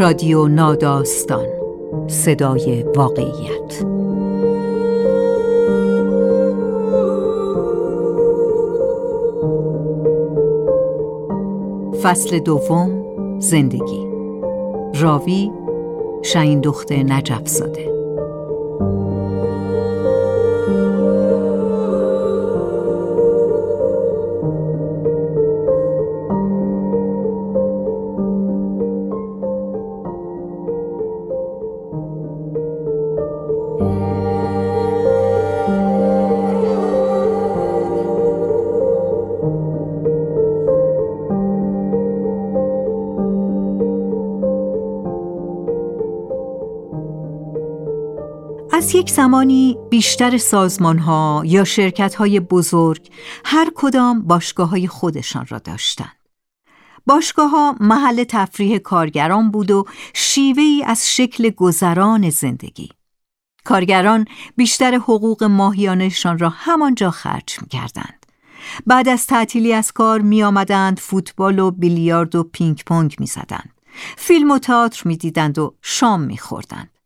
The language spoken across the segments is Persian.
رادیو ناداستان. صدای واقعیت. فصل دوم زندگی. راوی شاین دخت نجف زاده یک زمانی بیشتر سازمان ها یا شرکت های بزرگ هر کدام باشگاه های خودشان را داشتند. باشگاه ها محل تفریح کارگران بود و شیوه ای از شکل گذران زندگی. کارگران بیشتر حقوق ماهیانشان را همانجا خرج می کردند. بعد از تعطیلی از کار می آمدند فوتبال و بیلیارد و پینگ پونگ می زدند. فیلم و تئاتر می دیدند و شام می خوردند.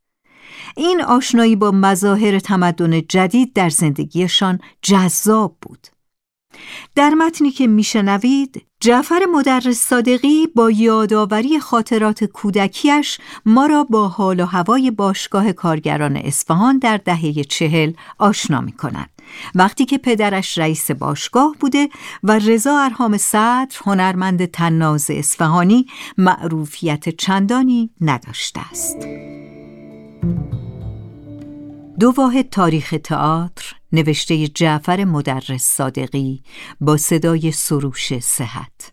این آشنایی با مظاهر تمدن جدید در زندگیشان جذاب بود. در متنی که میشنوید جعفر مدرس صادقی با یادآوری خاطرات کودکیش ما را با حال و هوای باشگاه کارگران اصفهان در دهه چهل آشنا می کند. وقتی که پدرش رئیس باشگاه بوده و رضا ارهام صدر هنرمند تناز اصفهانی معروفیت چندانی نداشته است. دو واحد تاریخ تئاتر نوشته جعفر مدرس صادقی با صدای سروش صحت.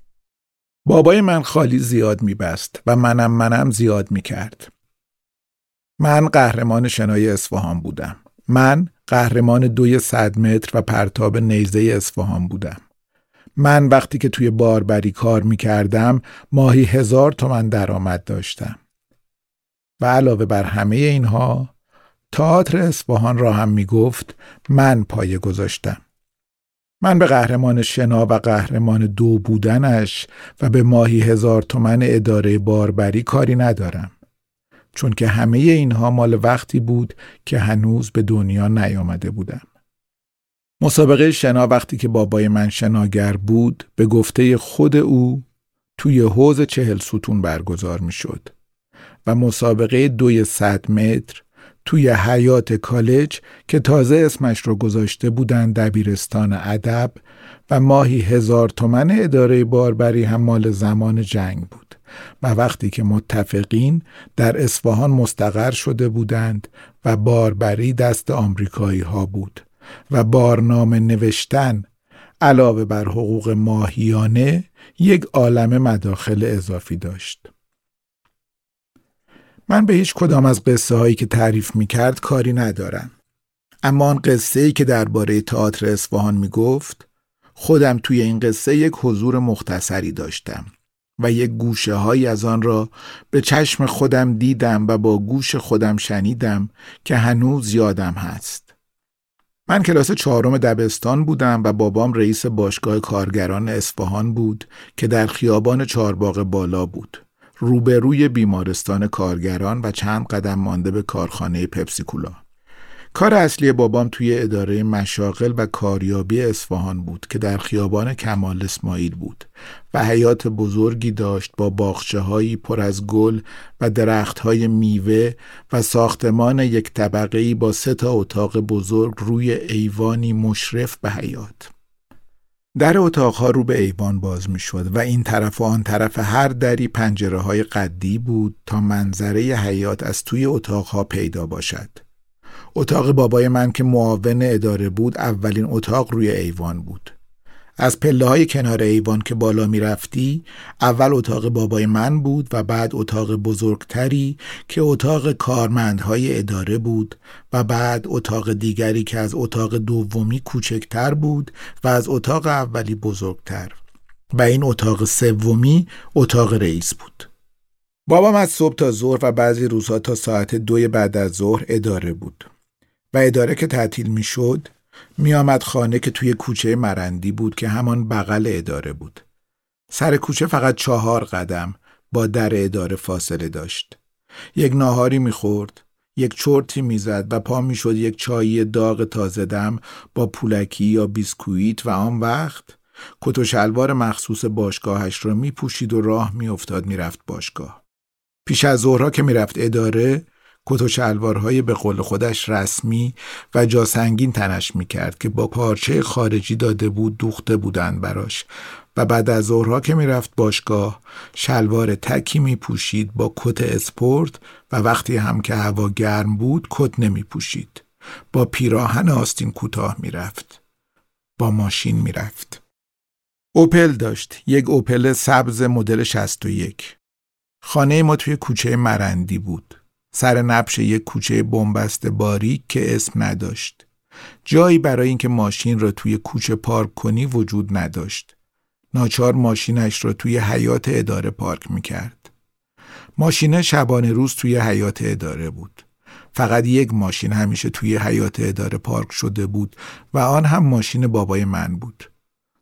بابای من خالی زیاد میبست و منم منم زیاد می‌کرد. من قهرمان شنای اصفهان بودم. من قهرمان دوی صد متر و پرتاب نیزه اصفهان بودم. من وقتی که توی باربری کار می‌کردم ماهی هزار تومن درآمد داشتم. و علاوه بر همه اینها تئاتر اصفهان را هم می گفت من پایه گذاشتم. من به قهرمان شنا و قهرمان دو بودنش و به ماهی هزار تومن اداره باربری کاری ندارم. چون که همه اینها مال وقتی بود که هنوز به دنیا نیامده بودم. مسابقه شنا وقتی که بابای من شناگر بود به گفته خود او توی حوز چهل ستون برگزار می شد و مسابقه دوی صد متر توی حیات کالج که تازه اسمش رو گذاشته بودن دبیرستان ادب و ماهی هزار تومن اداره باربری هم مال زمان جنگ بود و وقتی که متفقین در اصفهان مستقر شده بودند و باربری دست آمریکایی ها بود و بارنامه نوشتن علاوه بر حقوق ماهیانه یک عالم مداخل اضافی داشت. من به هیچ کدام از قصه هایی که تعریف می کرد کاری ندارم. اما آن قصه ای که درباره تئاتر اصفهان می گفت خودم توی این قصه یک حضور مختصری داشتم و یک گوشه های از آن را به چشم خودم دیدم و با گوش خودم شنیدم که هنوز یادم هست. من کلاس چهارم دبستان بودم و بابام رئیس باشگاه کارگران اصفهان بود که در خیابان چهارباغ بالا بود. روبروی بیمارستان کارگران و چند قدم مانده به کارخانه پپسیکولا. کار اصلی بابام توی اداره مشاغل و کاریابی اصفهان بود که در خیابان کمال اسماعیل بود و حیات بزرگی داشت با باخچه هایی پر از گل و درخت های میوه و ساختمان یک طبقه با سه تا اتاق بزرگ روی ایوانی مشرف به حیات. در اتاقها رو به ایوان باز می شد و این طرف و آن طرف هر دری پنجره های قدی بود تا منظره حیات از توی اتاقها پیدا باشد. اتاق بابای من که معاون اداره بود اولین اتاق روی ایوان بود. از پله های کنار ایوان که بالا می رفتی اول اتاق بابای من بود و بعد اتاق بزرگتری که اتاق کارمندهای اداره بود و بعد اتاق دیگری که از اتاق دومی کوچکتر بود و از اتاق اولی بزرگتر و این اتاق سومی اتاق رئیس بود. بابام از صبح تا ظهر و بعضی روزها تا ساعت دوی بعد از ظهر اداره بود و اداره که تعطیل می شد میآمد خانه که توی کوچه مرندی بود که همان بغل اداره بود. سر کوچه فقط چهار قدم با در اداره فاصله داشت. یک ناهاری می‌خورد، یک چرتی می‌زد و پا می‌شد یک چایی داغ تازه دم با پولکی یا بیسکویت و آن وقت کت و شلوار مخصوص باشگاهش را میپوشید و راه میافتاد می‌رفت باشگاه. پیش از ظهرها که می‌رفت اداره کت و شلوارهای به قول خودش رسمی و جاسنگین تنش می‌کرد که با پارچه خارجی داده بود دوخته بودند براش و بعد از ظهرها که می‌رفت باشگاه شلوار تکی می پوشید با کت اسپورت و وقتی هم که هوا گرم بود کت نمی پوشید. با پیراهن آستین کوتاه می‌رفت. با ماشین می‌رفت. اوپل داشت. یک اوپل سبز مدل 61. خانه ما توی کوچه مرندی بود. سر نبش یک کوچه بنبست باریک که اسم نداشت. جایی برای اینکه ماشین را توی کوچه پارک کنی وجود نداشت. ناچار ماشینش را توی حیات اداره پارک می کرد. ماشین شبانه روز توی حیات اداره بود. فقط یک ماشین همیشه توی حیات اداره پارک شده بود و آن هم ماشین بابای من بود.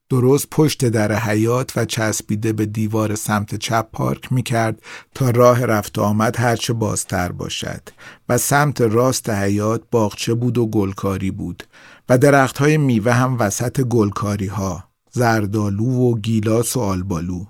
درست پشت در حیات و چسبیده به دیوار سمت چپ پارک می کرد تا راه رفت آمد هرچه بازتر باشد و سمت راست حیات باغچه بود و گلکاری بود و درخت های میوه هم وسط گلکاری ها زردالو و گیلاس و آلبالو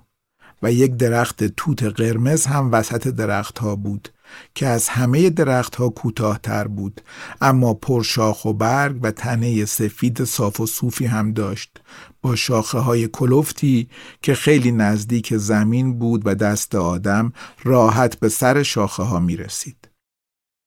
و یک درخت توت قرمز هم وسط درخت ها بود که از همه درختها کوتاهتر بود اما پرشاخ و برگ و تنه سفید صاف و صوفی هم داشت با شاخه های کلفتی که خیلی نزدیک زمین بود و دست آدم راحت به سر شاخه ها می رسید.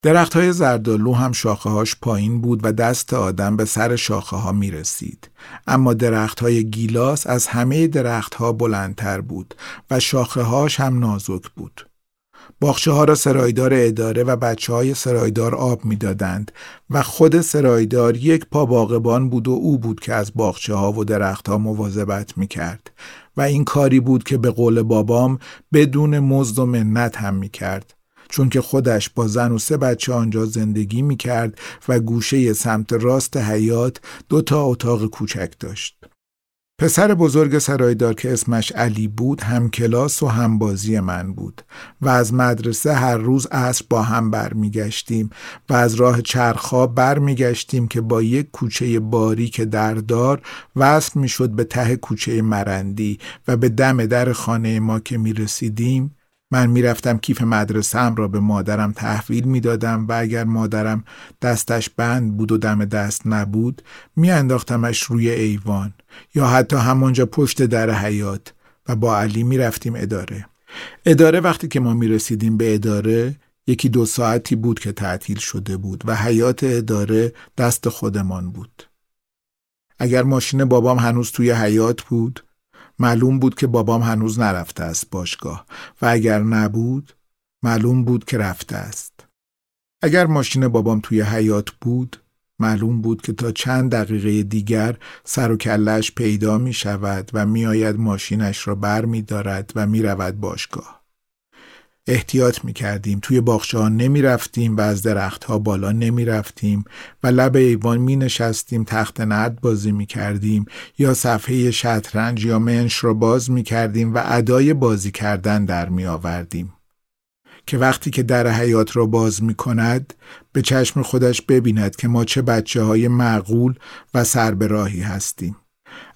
درخت های زردالو هم شاخه هاش پایین بود و دست آدم به سر شاخه ها می رسید. اما درخت های گیلاس از همه درخت ها بلندتر بود و شاخه هاش هم نازک بود. باخچه ها را سرایدار اداره و بچه های سرایدار آب می‌دادند و خود سرایدار یک پا باغبان بود و او بود که از باخچه ها و درخت ها مواظبت می کرد و این کاری بود که به قول بابام بدون مزد و منت هم می کرد چون که خودش با زن و سه بچه آنجا زندگی می کرد و گوشه سمت راست حیات دو تا اتاق کوچک داشت. پسر بزرگ سرایدار که اسمش علی بود هم کلاس و هم بازی من بود و از مدرسه هر روز عصر با هم برمیگشتیم و از راه چرخا برمیگشتیم که با یک کوچه باریک دردار وصل می‌شد به ته کوچه مرندی و به دم در خانه ما که می رسیدیم من می‌رفتم کیف مدرسه را به مادرم تحویل می‌دادم و اگر مادرم دستش بند بود و دم دست نبود میانداختمش روی ایوان. یا حتی همانجا پشت در حیات و با علی می‌رفتیم اداره اداره وقتی که ما می‌رسیدیم به اداره یکی دو ساعتی بود که تعطیل شده بود و حیات اداره دست خودمان بود اگر ماشین بابام هنوز توی حیات بود معلوم بود که بابام هنوز نرفته است باشگاه و اگر نبود معلوم بود که رفته است. اگر ماشین بابام توی حیات بود معلوم بود که تا چند دقیقه دیگر سر و کلش پیدا می شود و می آید ماشینش را بر می دارد و می رود باشگاه. احتیاط می کردیم. توی باخچه ها نمی رفتیم و از درخت ها بالا نمی رفتیم و لب ایوان می نشستیم تخت نرد بازی می کردیم یا صفحه شطرنج یا منش را باز می کردیم و ادای بازی کردن در می آوردیم. که وقتی که در حیات را باز می کند به چشم خودش ببیند که ما چه بچه های معقول و سر به راهی هستیم.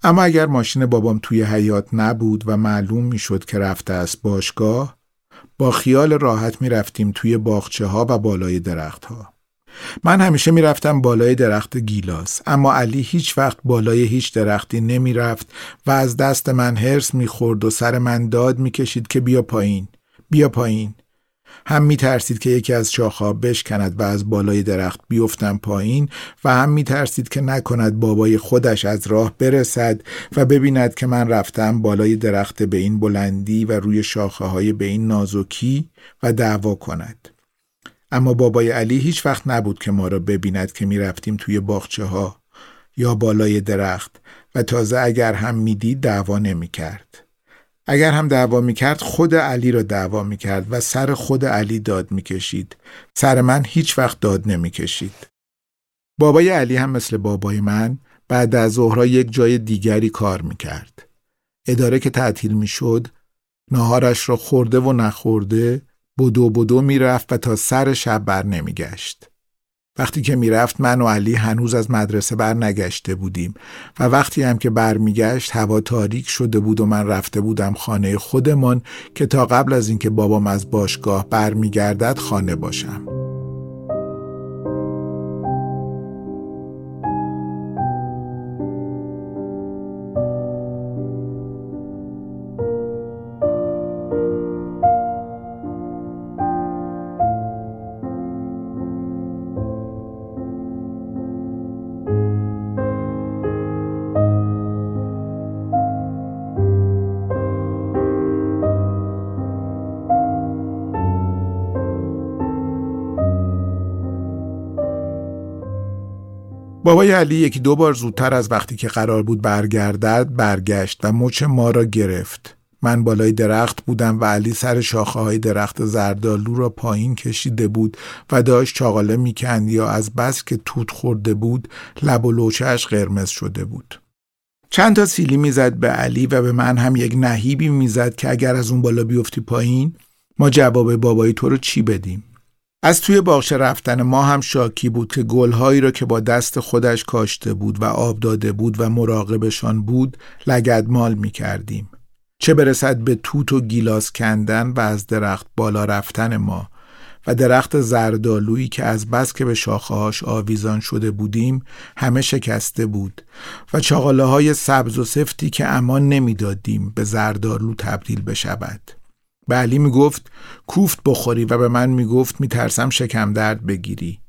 اما اگر ماشین بابام توی حیات نبود و معلوم می شد که رفته است باشگاه با خیال راحت می رفتیم توی باخچه ها و بالای درخت ها. من همیشه می رفتم بالای درخت گیلاس اما علی هیچ وقت بالای هیچ درختی نمی رفت و از دست من هرس می خورد و سر من داد می کشید که بیا پایین بیا پایین هم می ترسید که یکی از شاخها بشکند و از بالای درخت بیفتم پایین و هم می ترسید که نکند بابای خودش از راه برسد و ببیند که من رفتم بالای درخت به این بلندی و روی شاخه های به این نازکی و دعوا کند. اما بابای علی هیچ وقت نبود که ما را ببیند که می رفتیم توی باخچه ها یا بالای درخت و تازه اگر هم می‌دید دعوا نمی کرد. اگر هم دعوا می‌کرد خود علی را دعوا می‌کرد و سر خود علی داد می‌کشید. سر من هیچ وقت داد نمی‌کشید. بابای علی هم مثل بابای من بعد از ظهرها یک جای دیگری کار می‌کرد. اداره که تعطیل می‌شد ناهارش را خورده و نخورده بدو بدو می‌رفت و تا سر شب بر نمیگشت. وقتی که می‌رفت من و علی هنوز از مدرسه بر نگشته بودیم و وقتی هم که برمیگشت هوا تاریک شده بود و من رفته بودم خانه خودمان که تا قبل از اینکه بابام از باشگاه برمیگردد خانه باشم. بابای علی یکی دو بار زودتر از وقتی که قرار بود برگردد برگشت و مچ ما را گرفت. من بالای درخت بودم و علی سر شاخه های درخت زردالو را پایین کشیده بود و داشت چاقاله می‌کند یا از بس که توت خورده بود لب و لوچهش قرمز شده بود. چند تا سیلی می‌زد به علی و به من هم یک نهیبی می‌زد که اگر از اون بالا بیفتی پایین ما جواب بابایی تو رو چی بدیم از توی باغچه رفتن ما هم شاکی بود که گلهایی را که با دست خودش کاشته بود و آب داده بود و مراقبشان بود لگدمال می کردیم. چه برسد به توت و گیلاس کندن و از درخت بالا رفتن ما و درخت زردالویی که از بس که به شاخهاش آویزان شده بودیم همه شکسته بود و چاقاله های سبز و سفتی که امان نمی‌دادیم به زردالو تبدیل بشود. به علی می‌گفت کوفت بخوری و به من می‌گفت میترسم شکم درد بگیری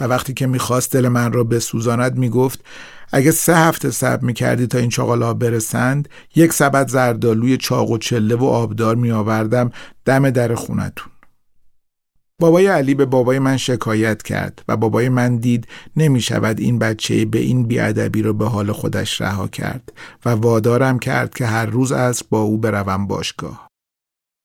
و وقتی که می‌خواست دل من را بسوزاند می‌گفت اگه سه هفته صبر می‌کردی تا این چاقالا برسند یک سبد زردالوی چاق و چله و آبدار میآوردم دم در خونتون بابای علی به بابای من شکایت کرد و بابای من دید نمی شود این بچه به این بیادبی را به حال خودش رها کرد و وادارم کرد که هر روز از با او بروم باشگاه.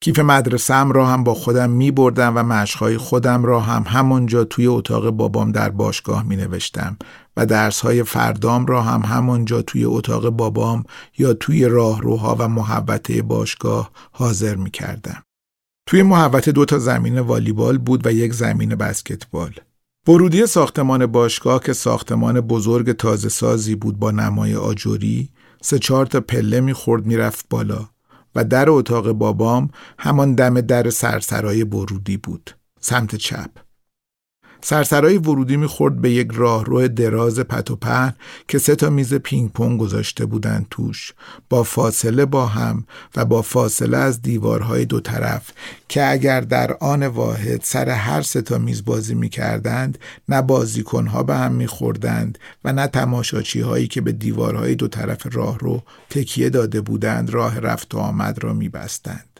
کیف مدرسم را هم با خودم می بردم و مشقهای خودم را هم همونجا توی اتاق بابام در باشگاه می نوشتم و درسهای فردام را هم همونجا توی اتاق بابام یا توی راهروها و محوطه باشگاه حاضر می کردم. توی محوطه دو تا زمین والیبال بود و یک زمین بسکتبال. ورودی ساختمان باشگاه که ساختمان بزرگ تازه سازی بود با نمای آجوری سه چهار تا پله می‌خورد می‌رفت بالا و در اتاق بابام همان دم در سرسرای ورودی بود سمت چپ. سرسرای ورودی می‌خورد به یک راهرو دراز پت و پهن که سه تا میز پینگ پونگ گذاشته بودند توش با فاصله با هم و با فاصله از دیوارهای دو طرف که اگر در آن واحد سر هر سه تا میز بازی می‌کردند نه بازیکنها به هم میخوردند و نه تماشاچی هایی که به دیوارهای دو طرف راهرو تکیه داده بودند راه رفت و آمد را میبستند.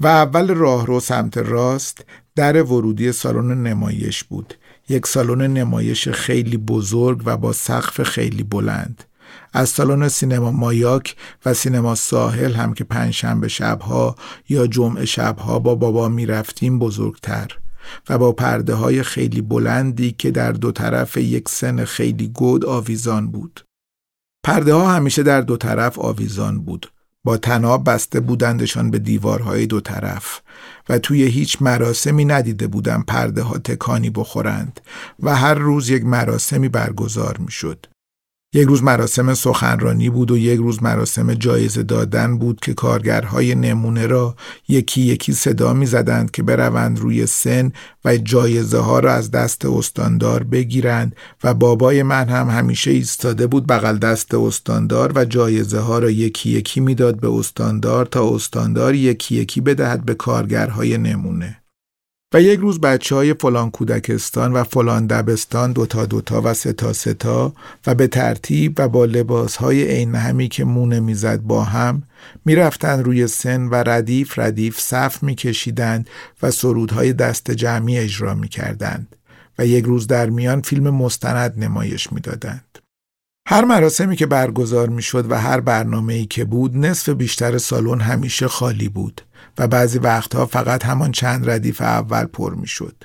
و اول راهرو سمت راست در ورودی سالن نمایش بود یک سالن نمایش خیلی بزرگ و با سقف خیلی بلند از سالن سینما مایاک و سینما ساحل هم که پنجشنبه شبها یا جمعه شبها با بابا می‌رفتیم بزرگتر و با پرده های خیلی بلندی که در دو طرف یک سن خیلی گود آویزان بود. پرده ها همیشه در دو طرف آویزان بود. با تناب بسته بودندشان به دیوارهای دو طرف و توی هیچ مراسمی ندیده بودم پرده ها تکانی بخورند و هر روز یک مراسمی برگزار می شد. یک روز مراسم سخنرانی بود و یک روز مراسم جایزه دادن بود که کارگرهای نمونه را یکی یکی صدا می زدند که بروند روی سن و جایزه ها را از دست استاندار بگیرند و بابای من هم همیشه ایستاده بود بغل دست استاندار و جایزه ها را یکی یکی می‌داد به استاندار تا استاندار یکی یکی بدهد به کارگرهای نمونه. و یک روز بچه های فلان کودکستان و فلان دبستان دوتا دوتا و ستا ستا و به ترتیب و با لباس های عین همی که مونه می‌زد با هم می‌رفتند روی سن و ردیف ردیف صف میکشیدند و سرودهای دست جمعی اجرا می‌کردند و یک روز در میان فیلم مستند نمایش می‌دادند. هر مراسمی که برگزار می‌شد و هر برنامه‌ای که بود نصف بیشتر سالن همیشه خالی بود و بعضی وقتها فقط همان چند ردیف اول پر می‌شد.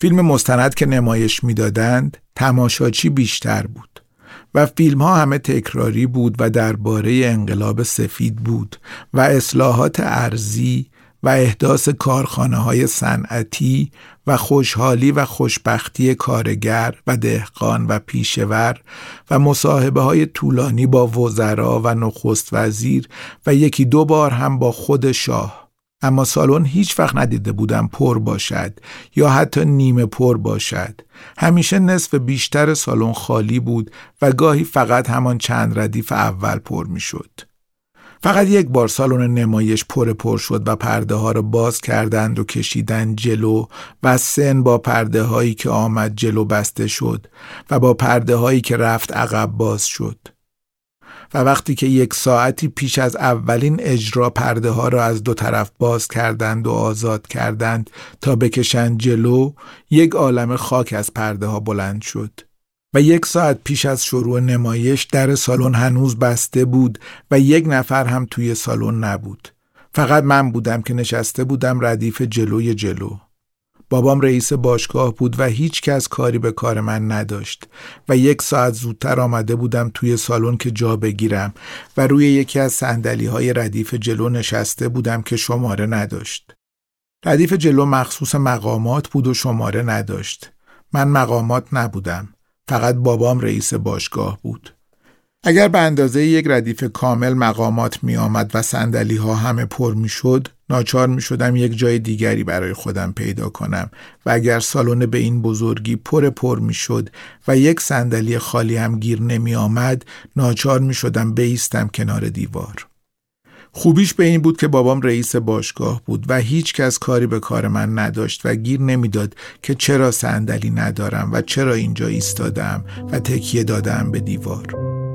فیلم مستند که نمایش می‌دادند تماشاچی بیشتر بود و فیلم ها همه تکراری بود و درباره انقلاب سفید بود و اصلاحات ارزی و احداث کارخانه های صنعتی و خوشحالی و خوشبختی کارگر و دهقان و پیشور و مصاحبه های طولانی با وزرا و نخست وزیر و یکی دو بار هم با خود شاه اما سالن هیچ وقت ندیده بودم پر باشد یا حتی نیمه پر باشد همیشه نصف بیشتر سالن خالی بود و گاهی فقط همان چند ردیف اول پر می شد. فقط یک بار سالن نمایش پر پر شد و پرده ها را باز کردند و کشیدند جلو و سن با پرده هایی که آمد جلو بسته شد و با پرده هایی که رفت عقب باز شد. و وقتی که یک ساعتی پیش از اولین اجرا پرده ها را از دو طرف باز کردند و آزاد کردند تا بکشند جلو یک عالم خاک از پرده ها بلند شد و یک ساعت پیش از شروع نمایش در سالن هنوز بسته بود و یک نفر هم توی سالن نبود. فقط من بودم که نشسته بودم ردیف جلوی جلو. بابام رئیس باشگاه بود و هیچ کس کاری به کار من نداشت و یک ساعت زودتر آمده بودم توی سالن که جا بگیرم و روی یکی از سندلی های ردیف جلو نشسته بودم که شماره نداشت. ردیف جلو مخصوص مقامات بود و شماره نداشت. من مقامات نبودم. فقط بابام رئیس باشگاه بود. اگر به اندازه یک ردیف کامل مقامات می آمد و سندلی ها همه پر می شد ناچار می شدم یک جای دیگری برای خودم پیدا کنم و اگر سالن به این بزرگی پر پر می شد و یک صندلی خالی هم گیر نمی آمد ناچار می شدم بیستم کنار دیوار. خوبیش به این بود که بابام رئیس باشگاه بود و هیچ کس کاری به کار من نداشت و گیر نمی‌داد که چرا صندلی ندارم و چرا اینجا ایستادم و تکیه دادم به دیوار.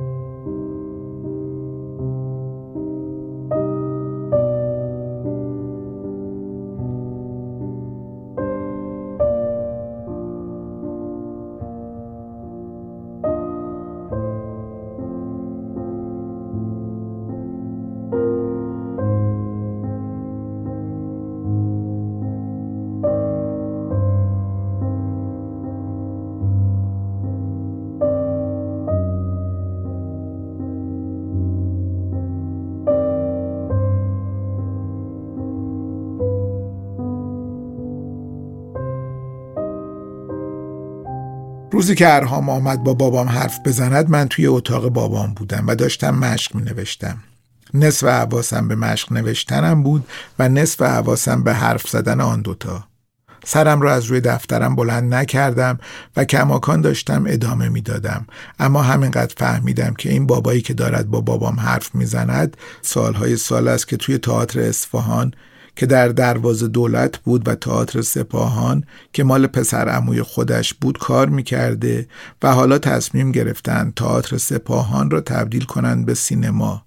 روزی که ارهام آمد با بابام حرف بزند من توی اتاق بابام بودم و داشتم مشق می نوشتم. نصف حواسم به مشق نوشتنم بود و نصف حواسم به حرف زدن آن دوتا. سرم را از روی دفترم بلند نکردم و کماکان داشتم ادامه می‌دادم اما همینقدر فهمیدم که این بابایی که دارد با بابام حرف می‌زند سالهای سال است که توی تئاتر اصفهان که در دروازه دولت بود و تئاتر سپاهان که مال پسر عموی خودش بود کار می‌کرده و حالا تصمیم گرفتن تئاتر سپاهان را تبدیل کنند به سینما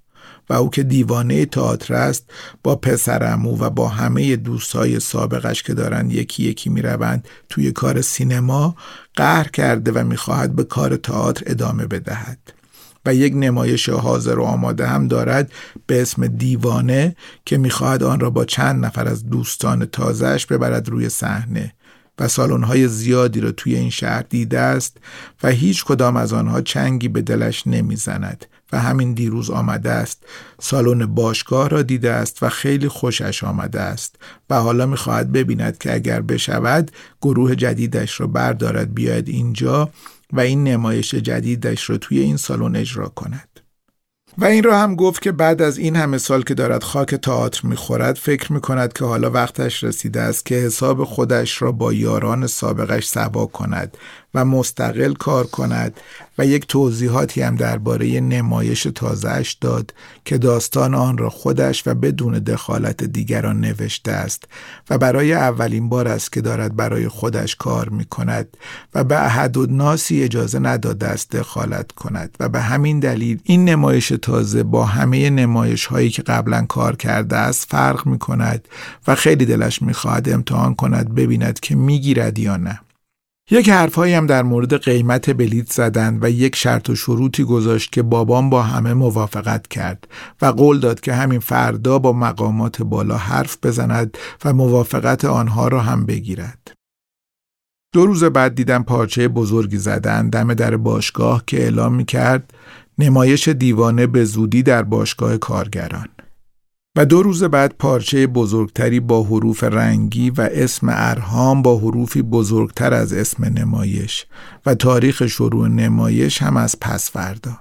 و او که دیوانه تئاتر است با پسرمو و با همه دوستای سابقش که دارند یکی یکی می‌روند توی کار سینما قهر کرده و می‌خواهد به کار تئاتر ادامه بدهد. و یک نمایش حاضر و آماده هم دارد به اسم دیوانه که می‌خواهد آن را با چند نفر از دوستان تازهش ببرد روی صحنه و سالن‌های زیادی را توی این شهر دیده است و هیچ کدام از آنها چنگی به دلش نمی‌زند و همین دیروز آمده است. سالن باشگاه را دیده است و خیلی خوشش آمده است و حالا می‌خواهد ببیند که اگر بشود گروه جدیدش را بردارد بیاید اینجا و این نمایش جدیدش را توی این سالن اجرا کند. و این را هم گفت که بعد از این همه سال که دارد خاک تئاتر می‌خورد فکر می‌کند که حالا وقتش رسیده است که حساب خودش را با یاران سابقش سوا کند و مستقل کار کند و یک توضیحاتی هم درباره نمایش تازهش داد که داستان آن را خودش و بدون دخالت دیگران نوشته است و برای اولین بار است که دارد برای خودش کار می کند و به احد و ناسی اجازه نداده است دخالت کند و به همین دلیل این نمایش تازه با همه نمایش هایی که قبلا کار کرده است فرق می کند و خیلی دلش می خواهد امتحان کند ببیند که می‌گیرد یا نه. یک حرفهایی هم در مورد قیمت بلیت زدند و یک شرط و شروطی گذاشت که بابام با همه موافقت کرد و قول داد که همین فردا با مقامات بالا حرف بزند و موافقت آنها را هم بگیرد. دو روز بعد دیدم پارچه بزرگی زدن دم در باشگاه که اعلام می کرد نمایش دیوانه به زودی در باشگاه کارگران. و دو روز بعد پارچه بزرگتری با حروف رنگی و اسم ارهام با حروفی بزرگتر از اسم نمایش و تاریخ شروع نمایش هم از پس فردا.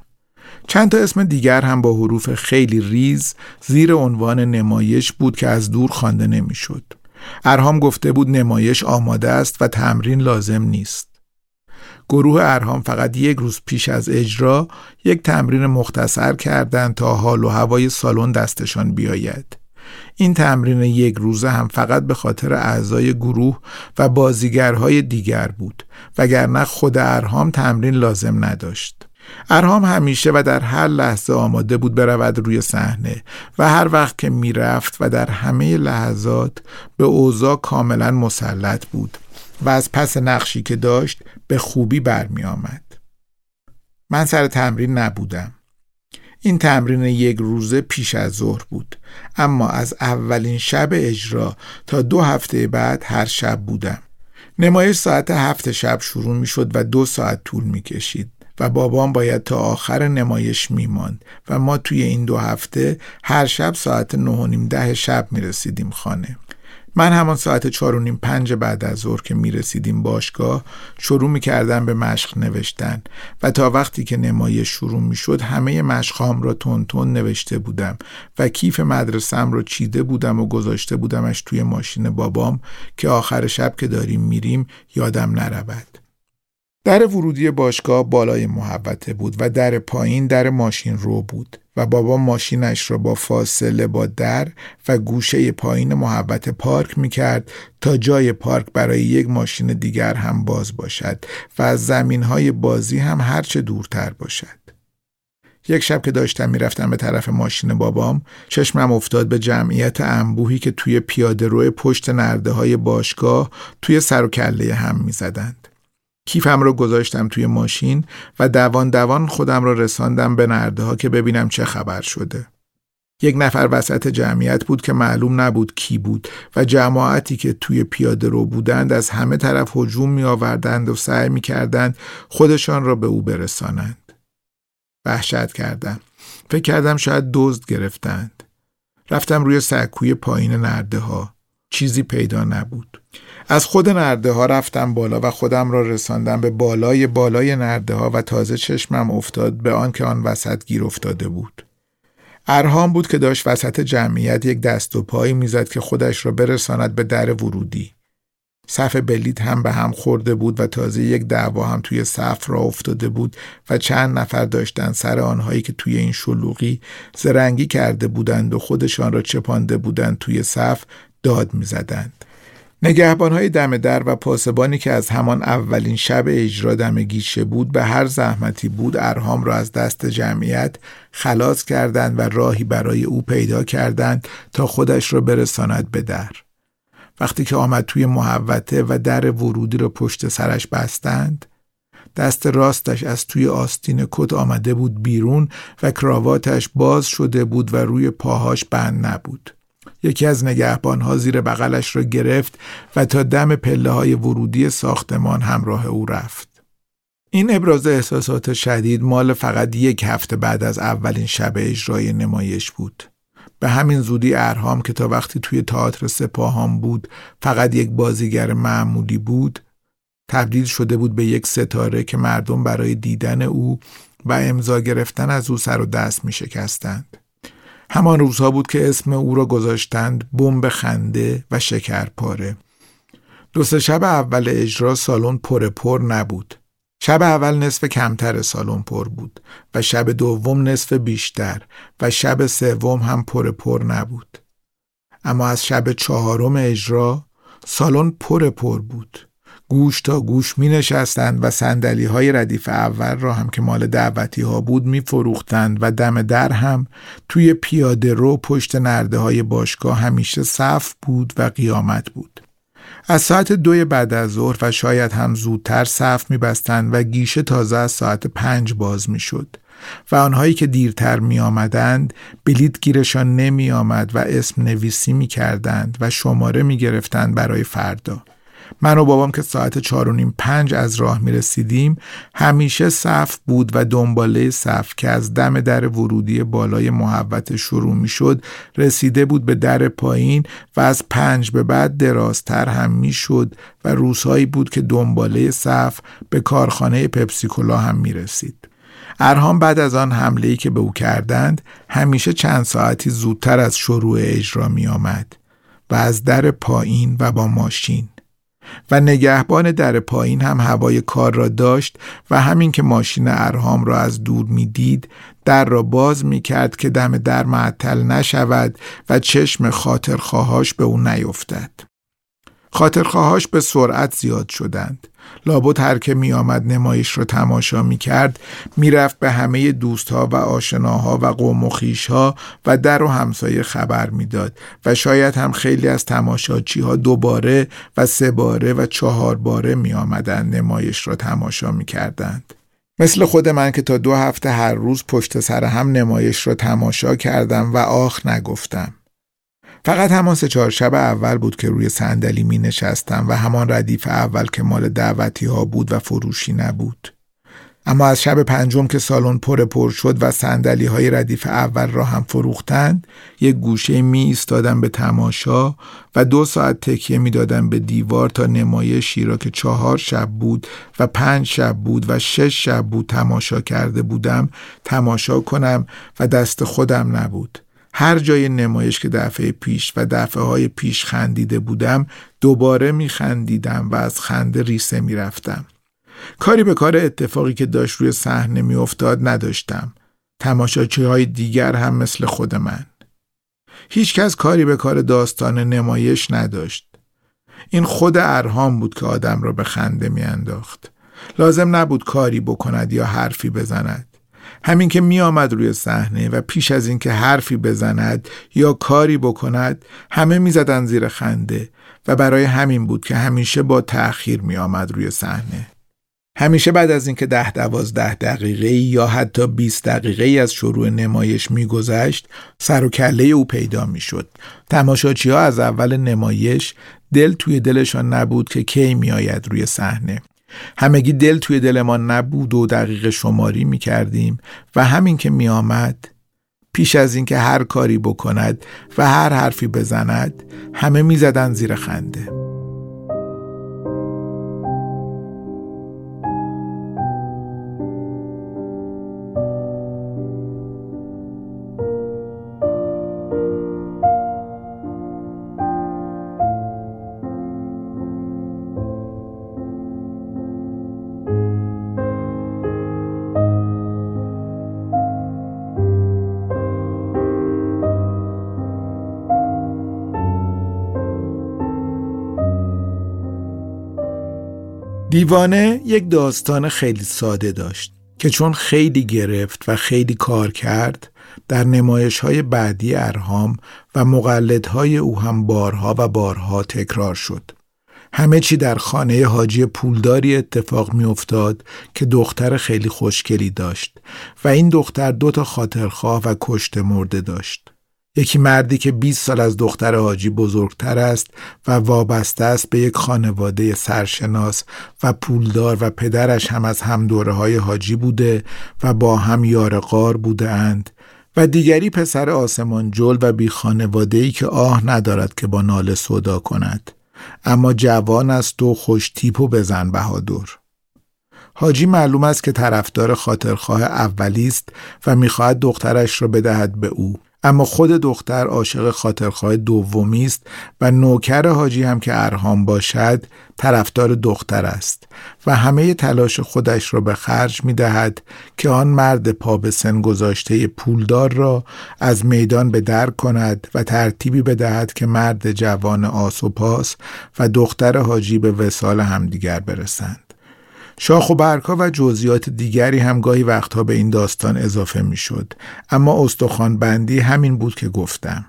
چند تا اسم دیگر هم با حروف خیلی ریز زیر عنوان نمایش بود که از دور خوانده نمی‌شد. ارهام گفته بود نمایش آماده است و تمرین لازم نیست. گروه ارهام فقط یک روز پیش از اجرا یک تمرین مختصر کردند تا حال و هوای سالن دستشان بیاید. این تمرین یک روزه هم فقط به خاطر اعضای گروه و بازیگرهای دیگر بود وگرنه خود ارهام تمرین لازم نداشت. ارهام همیشه و در هر لحظه آماده بود برود روی صحنه و هر وقت که می‌رفت و در همه لحظات به اوضاع کاملا مسلط بود و از پس نقشی که داشت به خوبی برمی آمد. من سر تمرین نبودم. این تمرین یک روزه پیش از ظهر بود اما از اولین شب اجرا تا دو هفته بعد هر شب بودم. نمایش ساعت هفت شب شروع می شد و دو ساعت طول می کشید. و بابام باید تا آخر نمایش میماند و ما توی این دو هفته هر شب ساعت نه و نیم ده شب می رسیدیم خانه من همان ساعت چار و نیم پنج بعد از ظهر که می رسیدیم باشگاه شروع می کردم به مشق نوشتن و تا وقتی که نمایش شروع می شد همه مشقام را تون تون نوشته بودم و کیف مدرسم را چیده بودم و گذاشته بودمش توی ماشین بابام که آخر شب که داریم میریم یادم نرود. در ورودی باشگاه بالای محوطه بود و در پایین در ماشین رو بود و بابا ماشینش را با فاصله با در و گوشه پایین محوطه پارک می کرد تا جای پارک برای یک ماشین دیگر هم باز باشد و از زمین های بازی هم هرچه دورتر باشد. یک شب که داشتم می‌رفتم به طرف ماشین بابام چشمم افتاد به جمعیت انبوهی که توی پیاده روی پشت نرده های باشگاه توی سر و کله هم می‌زدند. کیفم رو گذاشتم توی ماشین و دوان دوان خودم رو رساندم به نرده ها که ببینم چه خبر شده. یک نفر وسط جمعیت بود که معلوم نبود کی بود و جماعتی که توی پیاده رو بودند از همه طرف هجوم می آوردند و سعی می کردند خودشان را به او برسانند. وحشت کردم. فکر کردم شاید دزد گرفتند. رفتم روی سکوی پایین نرده ها. چیزی پیدا نبود. از خود نرده ها رفتم بالا و خودم را رساندم به بالای بالای نرده ها و تازه چشمم افتاد به آن که آن وسط گیر افتاده بود. ارهام بود که داشت وسط جمعیت یک دست و پایی می‌زد که خودش را برساند به در ورودی. صف بلیت هم به هم خورده بود و تازه یک دعوا هم توی صف را افتاده بود و چند نفر داشتن سر آنهایی که توی این شلوغی زرنگی کرده بودند و خودشان را چپانده بودند توی صف داد می‌زدند. های دم در و پاسبانی که از همان اولین شب اجرا دم گیشه بود به هر زحمتی بود ارهام را از دست جمعیت خلاص کردند و راهی برای او پیدا کردند تا خودش را برساند به در. وقتی که آمد توی محوته و در ورودی را پشت سرش بستند دست راستش از توی آستین کت آمده بود بیرون و کراواتش باز شده بود و روی پاهاش بند نبود. یکی از نگهبانها زیر بغلش را گرفت و تا دم پله های ورودی ساختمان همراه او رفت. این ابراز احساسات شدید مال فقط یک هفته بعد از اولین شب اجرای نمایش بود. به همین زودی ارهام که تا وقتی توی تئاتر سپاهان بود فقط یک بازیگر معمولی بود تبدیل شده بود به یک ستاره که مردم برای دیدن او و امضا گرفتن از او سر و دست می شکستند. همان روزها بود که اسم او را گذاشتند بمب خنده و شکر پاره. دو سه شب اول اجرا سالن پر پر نبود. شب اول نصف کمتر سالن پر بود و شب دوم نصف بیشتر و شب سوم هم پر پر نبود. اما از شب چهارم اجرا سالن پر پر بود. گوش تا گوش می نشستند و سندلی های ردیف اول را هم که مال دعوتی ها بود می فروختند و دم در هم توی پیاده رو پشت نرده های باشگاه همیشه صف بود و قیامت بود. از ساعت دوی بعد از ظهر و شاید هم زودتر صف می بستند و گیشه تازه از ساعت پنج باز می شد. و آنهایی که دیرتر می آمدند بلیت گیرشان نمی آمد و اسم نویسی می کردند و شماره می گرفتند برای فردا. من و بابام که ساعت چهار و نیم پنج از راه می رسیدیم همیشه صف بود و دنباله صف که از دم در ورودی بالای محوت شروع می شد رسیده بود به در پایین و از پنج به بعد درازتر هم می شد و روزهایی بود که دنباله صف به کارخانه پپسیکولا هم می رسید. ارهام بعد از آن حمله ای که به او کردند همیشه چند ساعتی زودتر از شروع اجرا می آمد و از در پایین و با ماشین و نگهبان در پایین هم هوای کار را داشت و همین که ماشین ارهام را از دور می‌دید در را باز می کرد که دم در معطل نشود و چشم خاطرخواهاش به او نیفتد. خاطرخواهاش به سرعت زیاد شدند. لابد هر که می آمد نمایش را تماشا می کرد می رفت به همه دوستها و آشناها و قوم و خیشها و در و همسایه خبر می‌داد و شاید هم خیلی از تماشاچی ها دوباره و سه باره و چهار باره می آمدند نمایش را تماشا می کردند. مثل خود من که تا دو هفته هر روز پشت سر هم نمایش را تماشا کردم و آخ نگفتم. فقط همان سه چهار شب اول بود که روی صندلی می نشستم و همان ردیف اول که مال دعوتی ها بود و فروشی نبود. اما از شب پنجم که سالن پر پر شد و صندلی های ردیف اول را هم فروختند یک گوشه می ایستادم به تماشا و دو ساعت تکیه می دادم به دیوار تا نمایشی را که چهار شب بود و پنج شب بود و شش شب بود تماشا کرده بودم تماشا کنم و دست خودم نبود هر جای نمایش که دفعه پیش و دفعه های پیش خندیده بودم دوباره می خندیدم و از خنده ریسه می رفتم. کاری به کار اتفاقی که داشت روی صحنه می افتاد نداشتم. تماشاچی های دیگر هم مثل خود من. هیچ کس کاری به کار داستان نمایش نداشت. این خود ارهام بود که آدم را به خنده میانداخت. لازم نبود کاری بکند یا حرفی بزند. همین که می آمد روی صحنه و پیش از اینکه حرفی بزند یا کاری بکند همه می زدن زیر خنده و برای همین بود که همیشه با تأخیر می آمد روی صحنه. همیشه بعد از اینکه ده دوازده دقیقه یا حتی 20 دقیقه از شروع نمایش میگذشت سر و کله او پیدا می‌شد. تماشاچی از اول نمایش دل توی دلشان نبود که کی میآید روی صحنه. همگی دل توی دلمان نبود و دقیقه شماری می کردیم و همین که می آمد پیش از اینکه هر کاری بکند و هر حرفی بزند همه می زدن زیر خنده. دیوانه یک داستان خیلی ساده داشت که چون خیلی گرفت و خیلی کار کرد در نمایش های بعدی ارهام و مقلدهای او هم بارها و بارها تکرار شد. همه چی در خانه حاجی پولداری اتفاق می افتاد که دختر خیلی خوشگلی داشت و این دختر دو تا خاطرخواه و کشته مرده داشت. یکی مردی که 20 سال از دختر حاجی بزرگتر است و وابسته است به یک خانواده سرشناس و پولدار و پدرش هم از هم دوره های حاجی بوده و با هم یارقار بوده اند و دیگری پسر آسمان جل و بی خانواده ای که آه ندارد که با ناله صدا کند. اما جوان است و خوش تیپ و بزن بهادر. حاجی معلوم است که طرفدار خاطرخواه اولی است و می‌خواهد دخترش را بدهد به او. اما خود دختر عاشق خاطرخواه دومی است و نوکر حاجی هم که ارهام باشد طرفدار دختر است و همه تلاش خودش را به خرج می دهد که آن مرد پا به سن گذاشته پولدار را از میدان به در کند و ترتیبی بدهد که مرد جوان آس و پاس و دختر حاجی به وسال همدیگر برسند. شاخ و برگها و جزئیات دیگری هم گاهی وقتها به این داستان اضافه می شد. اما استخوان بندی همین بود که گفتم.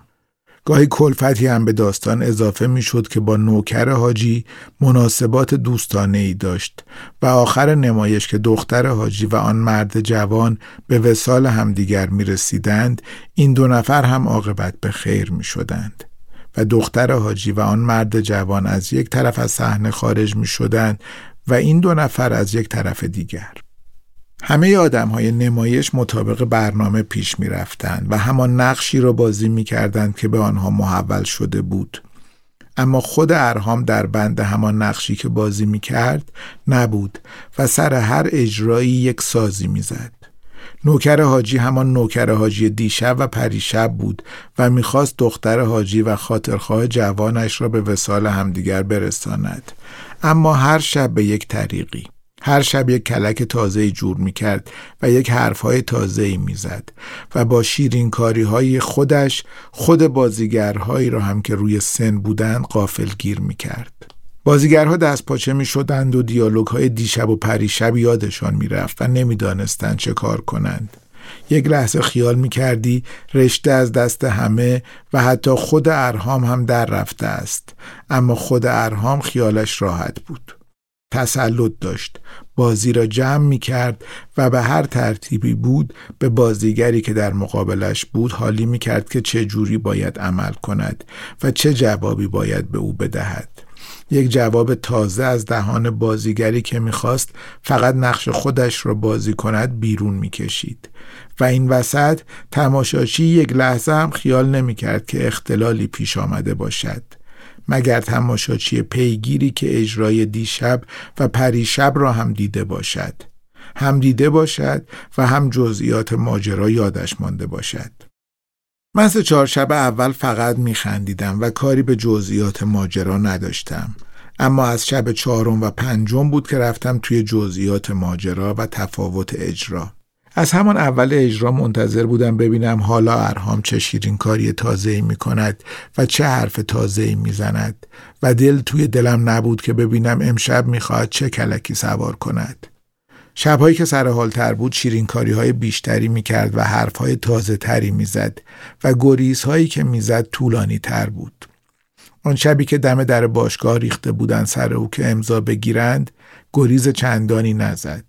گاهی کلفتی هم به داستان اضافه می شد که با نوکر حاجی مناسبات دوستانه ای داشت و آخر نمایش که دختر حاجی و آن مرد جوان به وسال همدیگر می رسیدند این دو نفر هم عاقبت به خیر می شدند. و دختر حاجی و آن مرد جوان از یک طرف از صحنه خارج می شدند و این دو نفر از یک طرف دیگر. همه آدم های نمایش مطابق برنامه پیش می و همان نقشی را بازی می کردند که به آنها محول شده بود. اما خود ارهام در بند همان نقشی که بازی می کرد نبود و سر هر اجرایی یک سازی می زد. نوکر حاجی همان نوکر حاجی دیشب و پریشب بود و می‌خواست دختر حاجی و خاطرخواه جوانش را به وسال همدیگر برساند اما هر شب به یک طریقی هر شب یک کلک تازه جور می کرد و یک حرفهای تازه می زد و با شیرین کاری های خودش خود بازیگرهایی را هم که روی سن بودند قافل گیر می کرد. بازیگرها دست پاچه می شدند و دیالوگ های دیشب و پریشب یادشان می رفت و نمی دانستند چه کار کنند. یک لحظه خیال می کردی رشته از دست همه و حتی خود ارهام هم در رفته است اما خود ارهام خیالش راحت بود. تسلط داشت بازی را جمع می کرد و به هر ترتیبی بود به بازیگری که در مقابلش بود حالی می کرد که چه جوری باید عمل کند و چه جوابی باید به او بدهد یک جواب تازه از دهان بازیگری که می‌خواست فقط نقش خودش را بازی کند بیرون می‌کشید. و این وسط تماشاچی یک لحظه هم خیال نمی‌کرد که اختلالی پیش آمده باشد. مگر تماشاچی پیگیری که اجرای دیشب و پریشب را هم دیده باشد. هم دیده باشد و هم جزئیات ماجرا یادش مانده باشد. من سه چهارشب اول فقط میخندیدم و کاری به جزئیات ماجرا نداشتم. اما از شب چهارم و پنجم بود که رفتم توی جزئیات ماجرا و تفاوت اجرا. از همان اول اجرا منتظر بودم ببینم حالا ارهام چه شیرین کاری تازه می کند و چه حرف تازه می زند و دل توی دلم نبود که ببینم امشب می‌خواهد چه کلکی سوار کند. شبهایی که سر حال تر بود شیرین کاری های بیشتری می کرد و حرف های تازه تری می زد و گریز هایی که می زد طولانی تر بود. آن شبی که دم در باشگاه ریخته بودن سر او که امضا بگیرند گریز چندانی نزد.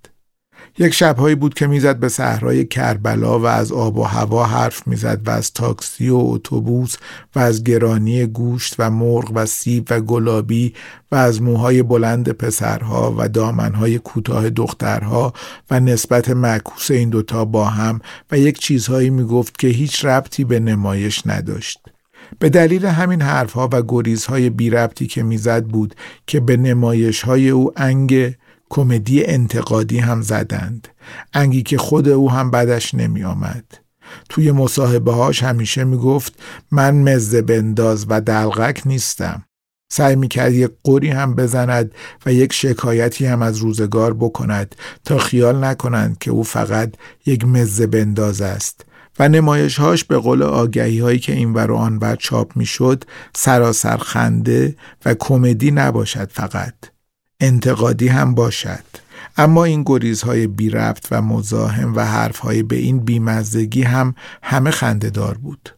یک شبهایی بود که می‌زد به صحرای کربلا و از آب و هوا حرف می‌زد و از تاکسی و اتوبوس و از گرانی گوشت و مرغ و سیب و گلابی و از موهای بلند پسرها و دامنهای کوتاه دخترها و نسبت معکوس این دوتا با هم و یک چیزهایی می‌گفت که هیچ ربطی به نمایش نداشت. به دلیل همین حرفها و گریزهای بی ربطی که می‌زد بود که به نمایش های او انگ کمدی انتقادی هم زدند. انگی که خود او هم بدش نمی آمد. توی مصاحبه هاش همیشه می گفت من مزه بنداز و دلغک نیستم. سعی می کرد یک قری هم بزند و یک شکایتی هم از روزگار بکند تا خیال نکنند که او فقط یک مزه بنداز است. و نمایشهاش به قول آگهی هایی که این ور و آن ور چاپ می شد سراسر خنده و کمدی نباشد فقط. انتقادی هم باشد. اما این گریزهای بی ربط و مزاحم و حرفهای به این بیمزدگی هم همه خندهدار بود.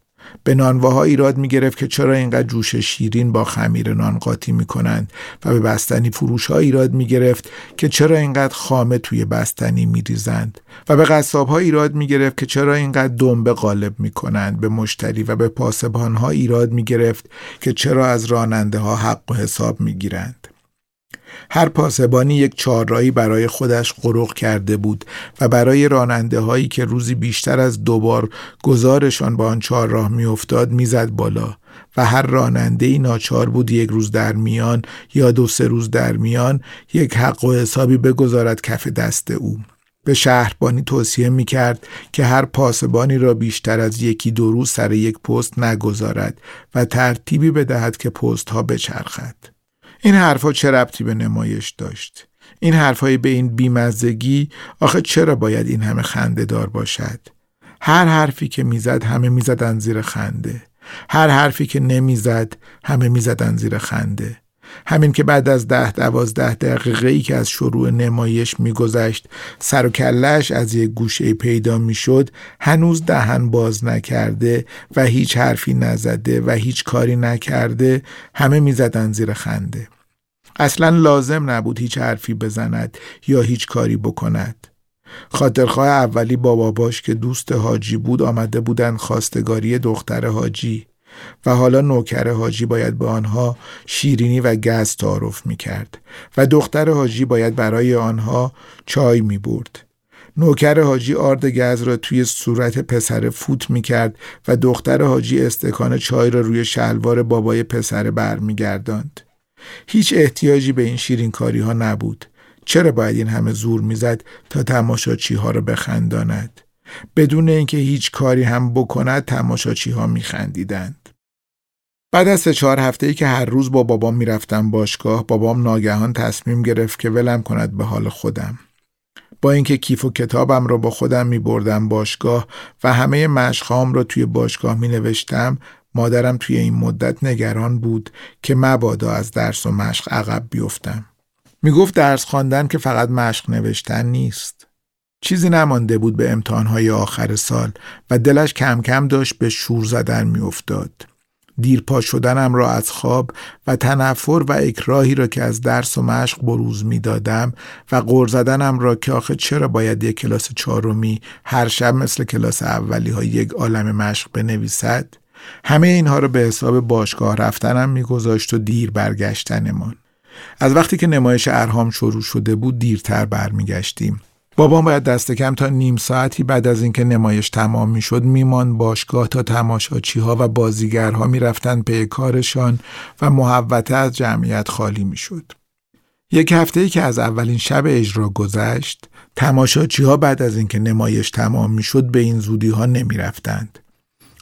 به نانواها ایراد می گرفت که چرا اینقدر جوش شیرین با خمیر نان قاطی می کنند و به بستنی فروش ها ایراد می گرفت که چرا اینقدر خامه توی بستنی می ریزند. و به قصاب ها ایراد می گرفت که چرا اینقدر دنبه غالب می کنند. به مشتری و به پاسبان ها ایراد می گرفت که چرا از راننده ها حق و حساب می گیرند. هر پاسبانی یک چهارراهی برای خودش قروق کرده بود و برای راننده هایی که روزی بیشتر از دوبار گزارشان به آن چهارراه میافتاد می‌زد بالا و هر راننده ای ناچار بود یک روز در میان یا دو سه روز در میان یک حق و حسابی بگذارد کف دست او به شهربانی توصیه می کرد که هر پاسبانی را بیشتر از یکی دو روز سر یک پست نگذارد و ترتیبی بدهد که پست ها بچرخد. این حرفها چه ربطی به نمایش داشت؟ این حرفهای به این بیمزگی آخه چرا باید این همه خنده دار باشد؟ هر حرفی که می‌زد همه می‌زدن زیر خنده. هر حرفی که نمی‌زد همه می‌زدن زیر خنده. همین که بعد از ده دوازده دقیقه ای که از شروع نمایش میگذشت سر و کلش از یک گوشه پیدا می‌شد هنوز دهن باز نکرده و هیچ حرفی نزده و هیچ کاری نکرده همه می‌زدن زیر خنده. اصلا لازم نبود هیچ حرفی بزند یا هیچ کاری بکند. خاطرخواه اولی با باباش که دوست حاجی بود آمده بودن خواستگاری دختر حاجی. و حالا نوکر حاجی باید به آنها شیرینی و گز تعارف می کرد و دختر حاجی باید برای آنها چای می برد. نوکر حاجی آرد گز را توی صورت پسر فوت می کرد و دختر حاجی استکان چای را روی شلوار بابای پسر برمیگرداند. هیچ احتیاجی به این شیرینکاری ها نبود. چرا باید این همه زور می‌زد تا تماشاچی ها را بخنداند؟ بدون اینکه هیچ کاری هم بکند تماشاچی ها میخندیدند. بعد از سه چهار هفته ای که هر روز با بابام می‌رفتم باشگاه بابام ناگهان تصمیم گرفت که ولم کند به حال خودم. با اینکه کیف و کتابم را با خودم می بردم باشگاه و همه مشخام را توی باشگاه می نوشتم مادرم توی این مدت نگران بود که مبادا از درس و مشق عقب بیفتم. می گفت درس خواندن که فقط مشق نوشتن نیست. چیزی نمانده بود به امتحانهای آخر سال و دلش کم کم داشت به شور زدن می افتاد. دیرپا شدنم را از خواب و تنفر و اکراهی را که از درس و مشق بروز می دادم و غر زدنم را که آخه چرا باید یک کلاس چهارمی هر شب مثل کلاس اولی ها یک عالم مشق بنویسد؟ همه اینها را به حساب باشگاه رفتنم میگذاشت و دیر برگشتنمان. از وقتی که نمایش ارهام شروع شده بود دیرتر برمیگشتیم. بابام باید دست کم تا نیم ساعتی بعد از اینکه نمایش تمام می‌شد میمان باشگاه تا تماشاچی ها و بازیگرها می‌رفتند پی کارشان و محوته از جمعیت خالی می‌شد. یک هفته ای که از اولین شب اجرا گذشت تماشاچی ها بعد از اینکه نمایش تمام می‌شد به این زودی ها نمی رفتند.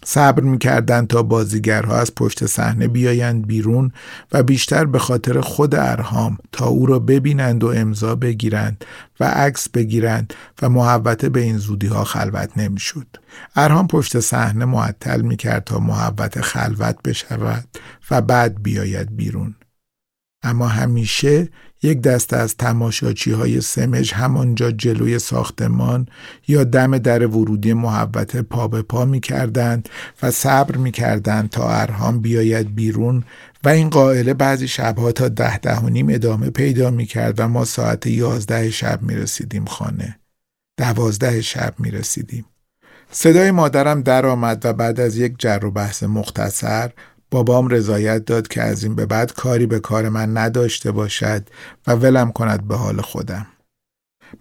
صبر می‌کردند تا بازیگرها از پشت صحنه بیایند بیرون و بیشتر به خاطر خود ارهام تا او را ببینند و امضا بگیرند و عکس بگیرند و محوته به این زودی ها خلوت نمی‌شد. ارهام پشت صحنه معطل می‌کرد تا محوت خلوت بشود و بعد بیاید بیرون. اما همیشه یک دسته از تماشاچی های سمج همانجا جلوی ساختمان یا دم در ورودی محبت پا به پا می کردند و صبر می کردند تا ارهام بیاید بیرون و این قائله بعضی شبها تا ده ده و نیم ادامه پیدا می کرد و ما ساعت یازده شب می رسیدیم خانه. دوازده شب می رسیدیم. صدای مادرم درآمد و بعد از یک جر و بحث مختصر بابام رضایت داد که از این به بعد کاری به کار من نداشته باشد و ولم کند به حال خودم.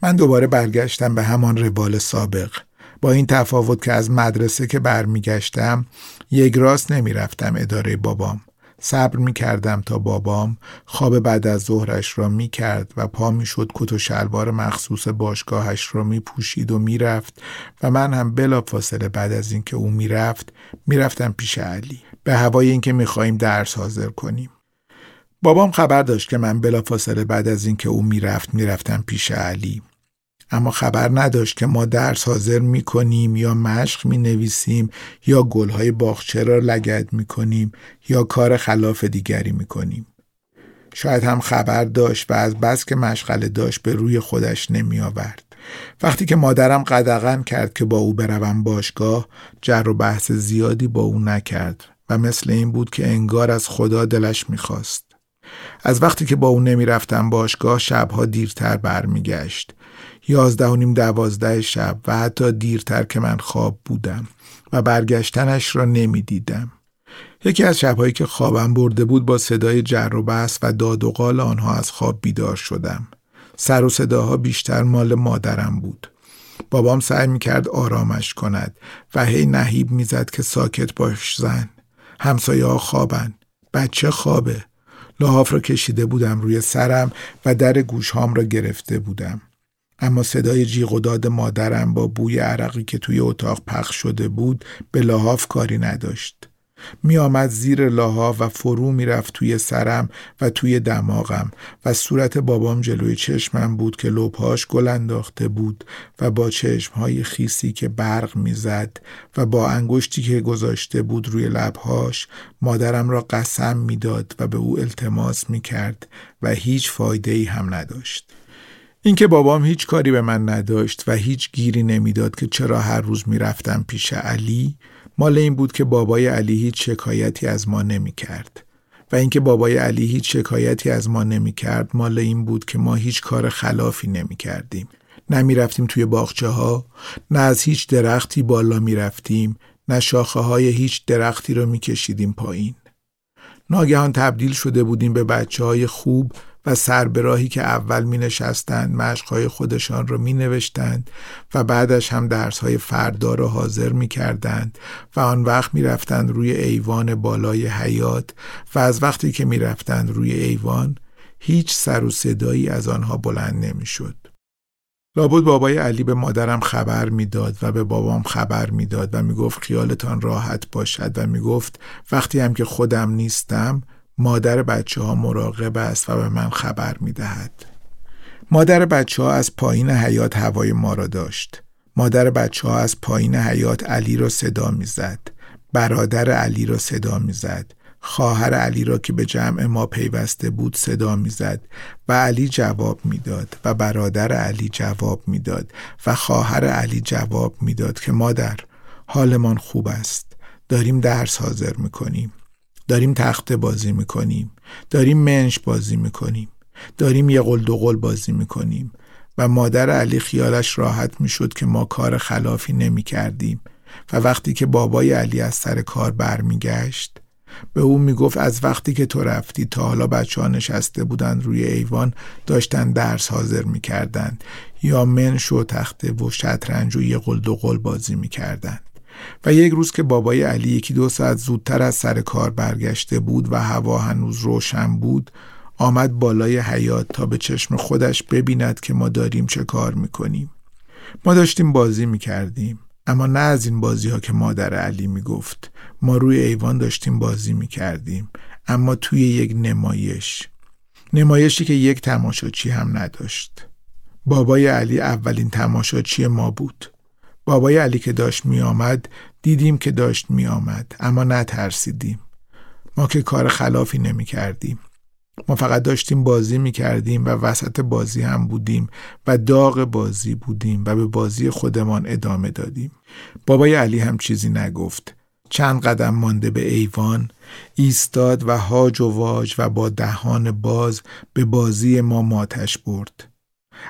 من دوباره برگشتم به همان روال سابق. با این تفاوت که از مدرسه که برمیگشتم یک راست نمی‌رفتم اداره بابام. صبر می کردم تا بابام خواب بعد از ظهرش را می کرد و پا می شد کت و شلوار مخصوص باشگاهش را می پوشید و می رفت و من هم بلا فاصله بعد از اینکه او می رفت می رفتم پیش علی به هوای اینکه می خواهیم درس حاضر کنیم. بابام خبر داشت که من بلا فاصله بعد از اینکه او می رفت می رفتم پیش علی اما خبر نداشت که ما درس حاضر می کنیم یا مشق می نویسیم یا گلهای باغچه را لگد می کنیم یا کار خلاف دیگری می کنیم. شاید هم خبر داشت و از بس که مشغله داشت به روی خودش نمی آورد. وقتی که مادرم قدغن کرد که با او بروم باشگاه جر و بحث زیادی با او نکرد و مثل این بود که انگار از خدا دلش می‌خواست. از وقتی که با او نمی‌رفتم باشگاه شبها دیرتر برمیگشت یازده و نیم دوازده شب و حتی دیرتر که من خواب بودم و برگشتنش را نمی‌دیدم. یکی از شبهایی که خوابم برده بود با صدای جر و بحث و داد و قال آنها از خواب بیدار شدم. سر و صداها بیشتر مال مادرم بود. بابام سعی می‌کرد آرامش کند و هی نهیب می‌زد که ساکت باش زن. همسایه ها خوابن. بچه خوابه. لحاف را کشیده بودم روی سرم و در گوشهام را گرفته بودم. اما صدای جیغ و داد مادرم با بوی عرقی که توی اتاق پخش شده بود به لحاف کاری نداشت. می آمد زیر لاها و فرو می رفت توی سرم و توی دماغم و صورت بابام جلوی چشمم بود که لبهاش گل انداخته بود و با چشمهای خیسی که برق می‌زد و با انگشتی که گذاشته بود روی لبهاش مادرم را قسم می‌داد و به او التماس می کرد و هیچ فایده ای هم نداشت. اینکه بابام هیچ کاری به من نداشت و هیچ گیری نمی‌داد که چرا هر روز می‌رفتم پیش علی مال این بود که بابای علی هیچ شکایتی از ما نمی کرد. و اینکه بابای علی هیچ شکایتی از ما نمی کرد مال این بود که ما هیچ کار خلافی نمی کردیم. نه می رفتیم توی باغچه ها، نه از هیچ درختی بالا می رفتیم، نه شاخه های هیچ درختی رو میکشیدیم پایین ناگهان تبدیل شده بودیم به بچه های خوب و سربراهی که اول می نشستند مشقهای خودشان را می نوشتند و بعدش هم درسهای فردا را حاضر می کردند و آن وقت می رفتند روی ایوان بالای حیات و از وقتی که می رفتند روی ایوان هیچ سر و صدایی از آنها بلند نمی شد. لابد بابای علی به مادرم خبر می‌داد و به بابام خبر می‌داد و می‌گفت خیالتان راحت باشد و می‌گفت وقتی هم که خودم نیستم مادر بچه ها مراقب است و به من خبر می دهد. مادر بچه ها از پایین حیات هوای ما را داشت. مادر بچه ها از پایین حیات علی را صدا می زد. برادر علی را صدا می زد. خواهر علی را که به جمع ما پیوسته بود صدا می‌زد و علی جواب می‌داد و برادر علی جواب می‌داد و خواهر علی جواب می‌داد که مادر حالمان خوب است داریم درس حاضر می‌کنیم داریم تخت بازی می‌کنیم داریم منش بازی می‌کنیم داریم یه قل دو قل بازی می‌کنیم و مادر علی خیالش راحت می‌شد که ما کار خلافی نمی کردیم و وقتی که بابای علی از سر کار برمیگشت به او می‌گفت از وقتی که تو رفتی تا حالا بچه ها نشسته بودند روی ایوان داشتن درس حاضر می‌کردند یا منش و تخته و شطرنج و یه قل دو قل بازی می‌کردند و یک روز که بابای علی یکی دو ساعت زودتر از سر کار برگشته بود و هوا هنوز روشن بود آمد بالای حیات تا به چشم خودش ببیند که ما داریم چه کار می‌کنیم. ما داشتیم بازی می‌کردیم اما نه از این بازی ها که مادر علی می‌گفت. ما روی ایوان داشتیم بازی می‌کردیم اما توی یک نمایش. نمایشی که یک تماشاچی هم نداشت. بابای علی اولین تماشاچی ما بود. بابای علی که داشت می آمد دیدیم که داشت می آمد اما نترسیدیم. ما که کار خلافی نمی کردیم ما فقط داشتیم بازی می کردیم و وسط بازی هم بودیم و داغ بازی بودیم و به بازی خودمان ادامه دادیم. بابای علی هم چیزی نگفت. چند قدم مانده به ایوان ایستاد و هاج و واج و با دهان باز به بازی ما ماتش برد.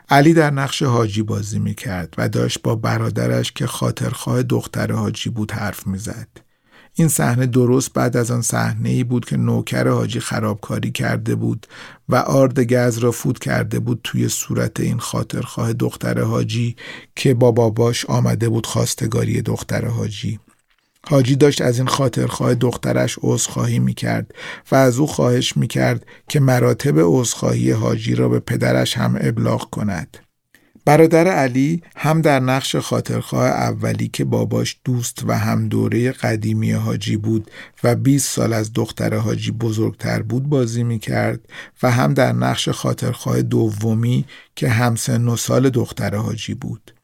علی در نقش حاجی بازی می کرد و داشت با برادرش که خاطرخواه دختر حاجی بود حرف می زد. این صحنه درست بعد از آن صحنه ای بود که نوکر حاجی خرابکاری کرده بود و آرد گز را فوت کرده بود توی صورت این خاطرخواه دختر حاجی که با باباش آمده بود خواستگاری دختر حاجی حاجی داشت از این خاطرخواه دخترش عذرخواهی می‌کرد و از او خواهش می‌کرد که مراتب عذرخواهی حاجی را به پدرش هم ابلاغ کند. برادر علی هم در نقش خاطرخواه اولی که باباش دوست و هم دوره قدیمی حاجی بود و 20 سال از دختر حاجی بزرگتر بود بازی می‌کرد و هم در نقش خاطرخواه دومی که همسن و سال دختر حاجی بود.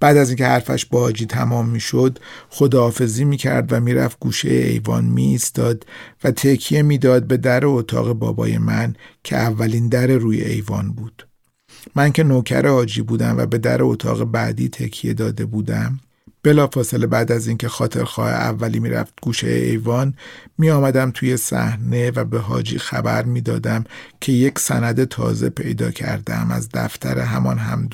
بعد از اینکه حرفش با حاجی تمام می‌شد خداحافظی می‌کرد و می‌رفت گوشه ایوان می ایستاد و تکیه می‌داد به در اتاق بابای من که اولین در روی ایوان بود. من که نوکر حاجی بودم و به در اتاق بعدی تکیه داده بودم بلافاصله بعد از اینکه خاطرخواه اولی می‌رفت گوشه ایوان می آمدم توی صحنه و به حاجی خبر می‌دادم که یک سند تازه پیدا کردم از دفتر همان هم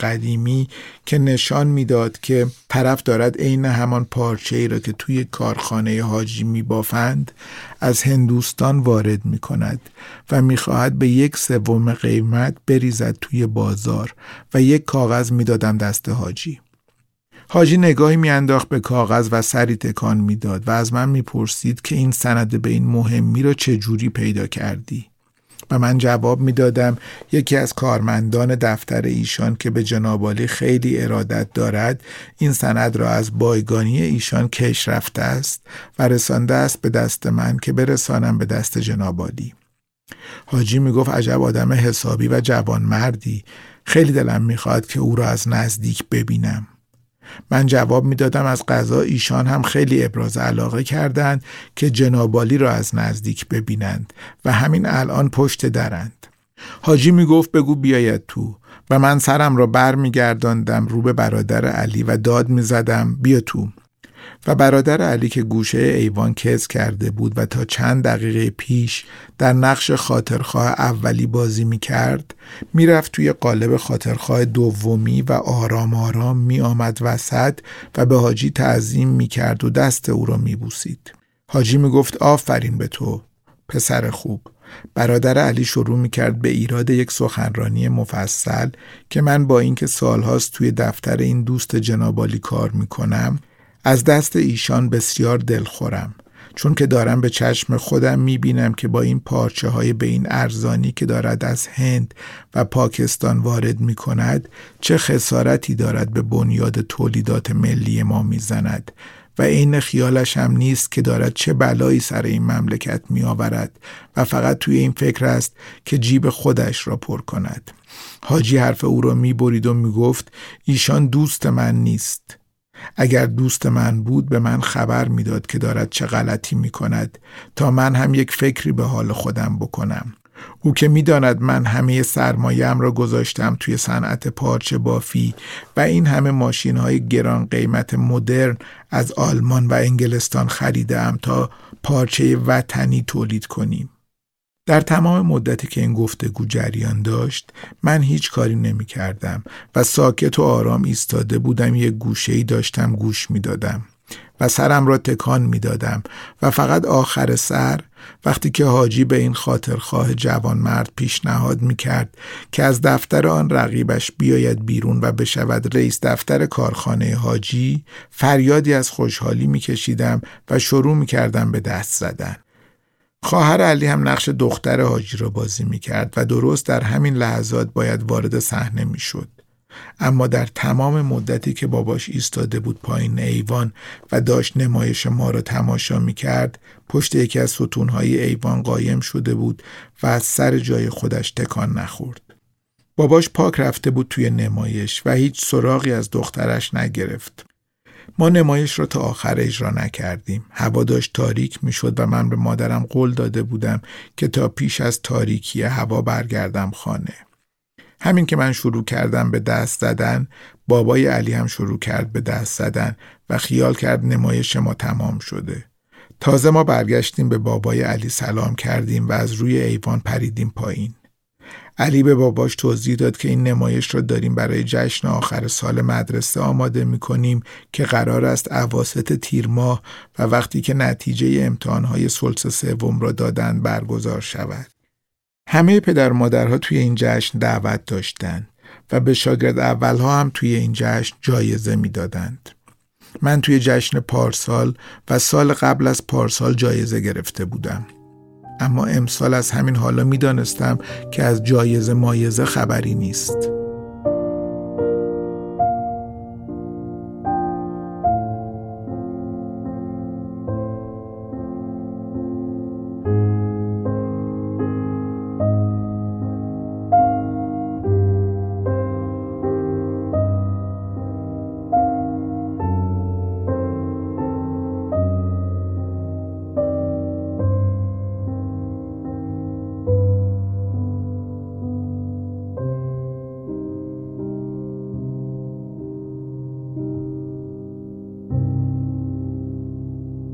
قدیمی که نشان می‌داد که طرف دارد عین همان پارچه ای را که توی کارخانه حاجی می بافند از هندوستان وارد می کند و می‌خواهد به یک سوم قیمت بریزد توی بازار و یک کاغذ می‌دادم دست حاجی. حاجی نگاهی میانداخت به کاغذ و سری تکان می‌داد و از من می‌پرسید که این سند به این مهمی را چه جوری پیدا کردی؟ و من جواب می‌دادم یکی از کارمندان دفتر ایشان که به جنابالی خیلی ارادت دارد این سند را از بایگانی ایشان کش رفته است و رسانده است به دست من که برسانم به دست جنابالی حاجی می‌گفت عجب آدم حسابی و جوان مردی خیلی دلم می‌خواد که او را از نزدیک ببینم. من جواب می‌دادم از قضا ایشان هم خیلی ابراز علاقه کردند که جنابالی را از نزدیک ببینند و همین الان پشت درند. حاجی می‌گفت بگو بیاید تو. و من سرم را بر میگرداندم رو به برادر علی و داد می‌زدم بیا تو. و برادر علی که گوشه ایوان کز کرده بود و تا چند دقیقه پیش در نقش خاطرخواه اولی بازی می کرد می رفت توی قالب خاطرخواه دومی و آرام آرام می آمد وسط و به حاجی تعظیم می کرد و دست او را می بوسید. حاجی می گفت آفرین به تو پسر خوب برادر علی شروع می کرد به ایراد یک سخنرانی مفصل که من با اینکه سالهاست توی دفتر این دوست جنابالی کار می کنم از دست ایشان بسیار دلخورم چون که دارم به چشم خودم می بینم که با این پارچه های به این ارزانی که دارد از هند و پاکستان وارد می کند چه خسارتی دارد به بنیاد تولیدات ملی ما می زند و عین خیالش هم نیست که دارد چه بلایی سر این مملکت می آورد و فقط توی این فکر است که جیب خودش را پر کند. حاجی حرف او را می برید و می گفت ایشان دوست من نیست. اگر دوست من بود به من خبر می‌داد که دارد چه غلطی می کند تا من هم یک فکری به حال خودم بکنم او که می‌داند من همه سرمایهام را گذاشتم توی صنعت پارچه بافی و این همه ماشین های گران قیمت مدرن از آلمان و انگلستان خریدم تا پارچه وطنی تولید کنیم. در تمام مدتی که این گفتگو جریان داشت من هیچ کاری نمی کردم و ساکت و آرام ایستاده بودم یک گوشه داشتم گوش می دادم. و سرم را تکان می دادم و فقط آخر سر وقتی که حاجی به این خاطرخواه جوان مرد پیشنهاد می کرد که از دفتر آن رقیبش بیاید بیرون و بشود رئیس دفتر کارخانه حاجی فریادی از خوشحالی می کشیدم و شروع می کردم به دست زدن. خواهر علی هم نقش دختر حاجی را بازی می کرد و درست در همین لحظات باید وارد صحنه می شد. اما در تمام مدتی که باباش ایستاده بود پایین ایوان و داشت نمایش ما را تماشا می کرد پشت یکی از ستونهای ایوان قایم شده بود و از سر جای خودش تکان نخورد. باباش پاک رفته بود توی نمایش و هیچ سراغی از دخترش نگرفت. ما نمایش را تا آخر اجرا نکردیم. هوا داشت تاریک می شد و من به مادرم قول داده بودم که تا پیش از تاریکی هوا برگردم خانه. همین که من شروع کردم به دست زدن بابای علی هم شروع کرد به دست زدن و خیال کرد نمایش ما تمام شده تازه ما برگشتیم به بابای علی سلام کردیم و از روی ایوان پریدیم پایین علی به باباش توضیح داد که این نمایش را داریم برای جشن آخر سال مدرسه آماده می کنیم که قرار است عواست تیر ماه و وقتی که نتیجه امتحانهای سلس سوم را دادند برگزار شود. همه پدر مادرها توی این جشن دعوت داشتند و به شاگرد اولها هم توی این جشن جایزه می‌دادند. من توی جشن پارسال و سال قبل از پارسال جایزه گرفته بودم. اما امسال از همین حالا می‌دانستم که از جایزه مایزه خبری نیست.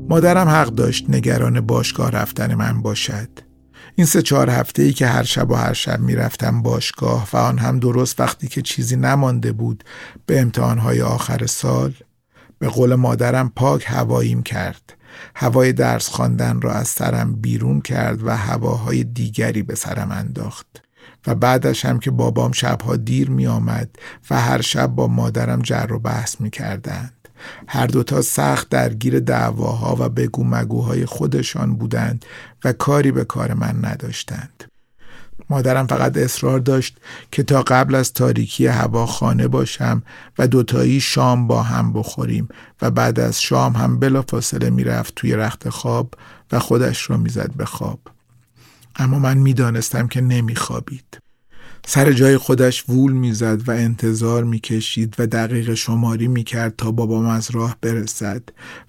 مادرم حق داشت نگران باشگاه رفتن من باشد. این سه چهار هفته ای که هر شب و هر شب می‌رفتم باشگاه و آن هم درست وقتی که چیزی نمانده بود به امتحانهای آخر سال به قول مادرم پاک هواییم کرد. هوای درس خواندن را از سرم بیرون کرد و هواهای دیگری به سرم انداخت. و بعدش هم که بابام شبها دیر می آمد و هر شب با مادرم جر و بحث می کردند. هر دوتا سخت درگیر دعواها و بگو مگوهای خودشان بودند و کاری به کار من نداشتند. مادرم فقط اصرار داشت که تا قبل از تاریکی هوا خانه باشم و دوتایی شام با هم بخوریم و بعد از شام هم بلا فاصله می‌رفت توی رخت خواب و خودش را می‌زد به خواب. اما من می‌دانستم که نمیخوابید. سر جای خودش وول می‌زد و انتظار می‌کشید و دقیق شماری می‌کرد تا بابام از راه برسد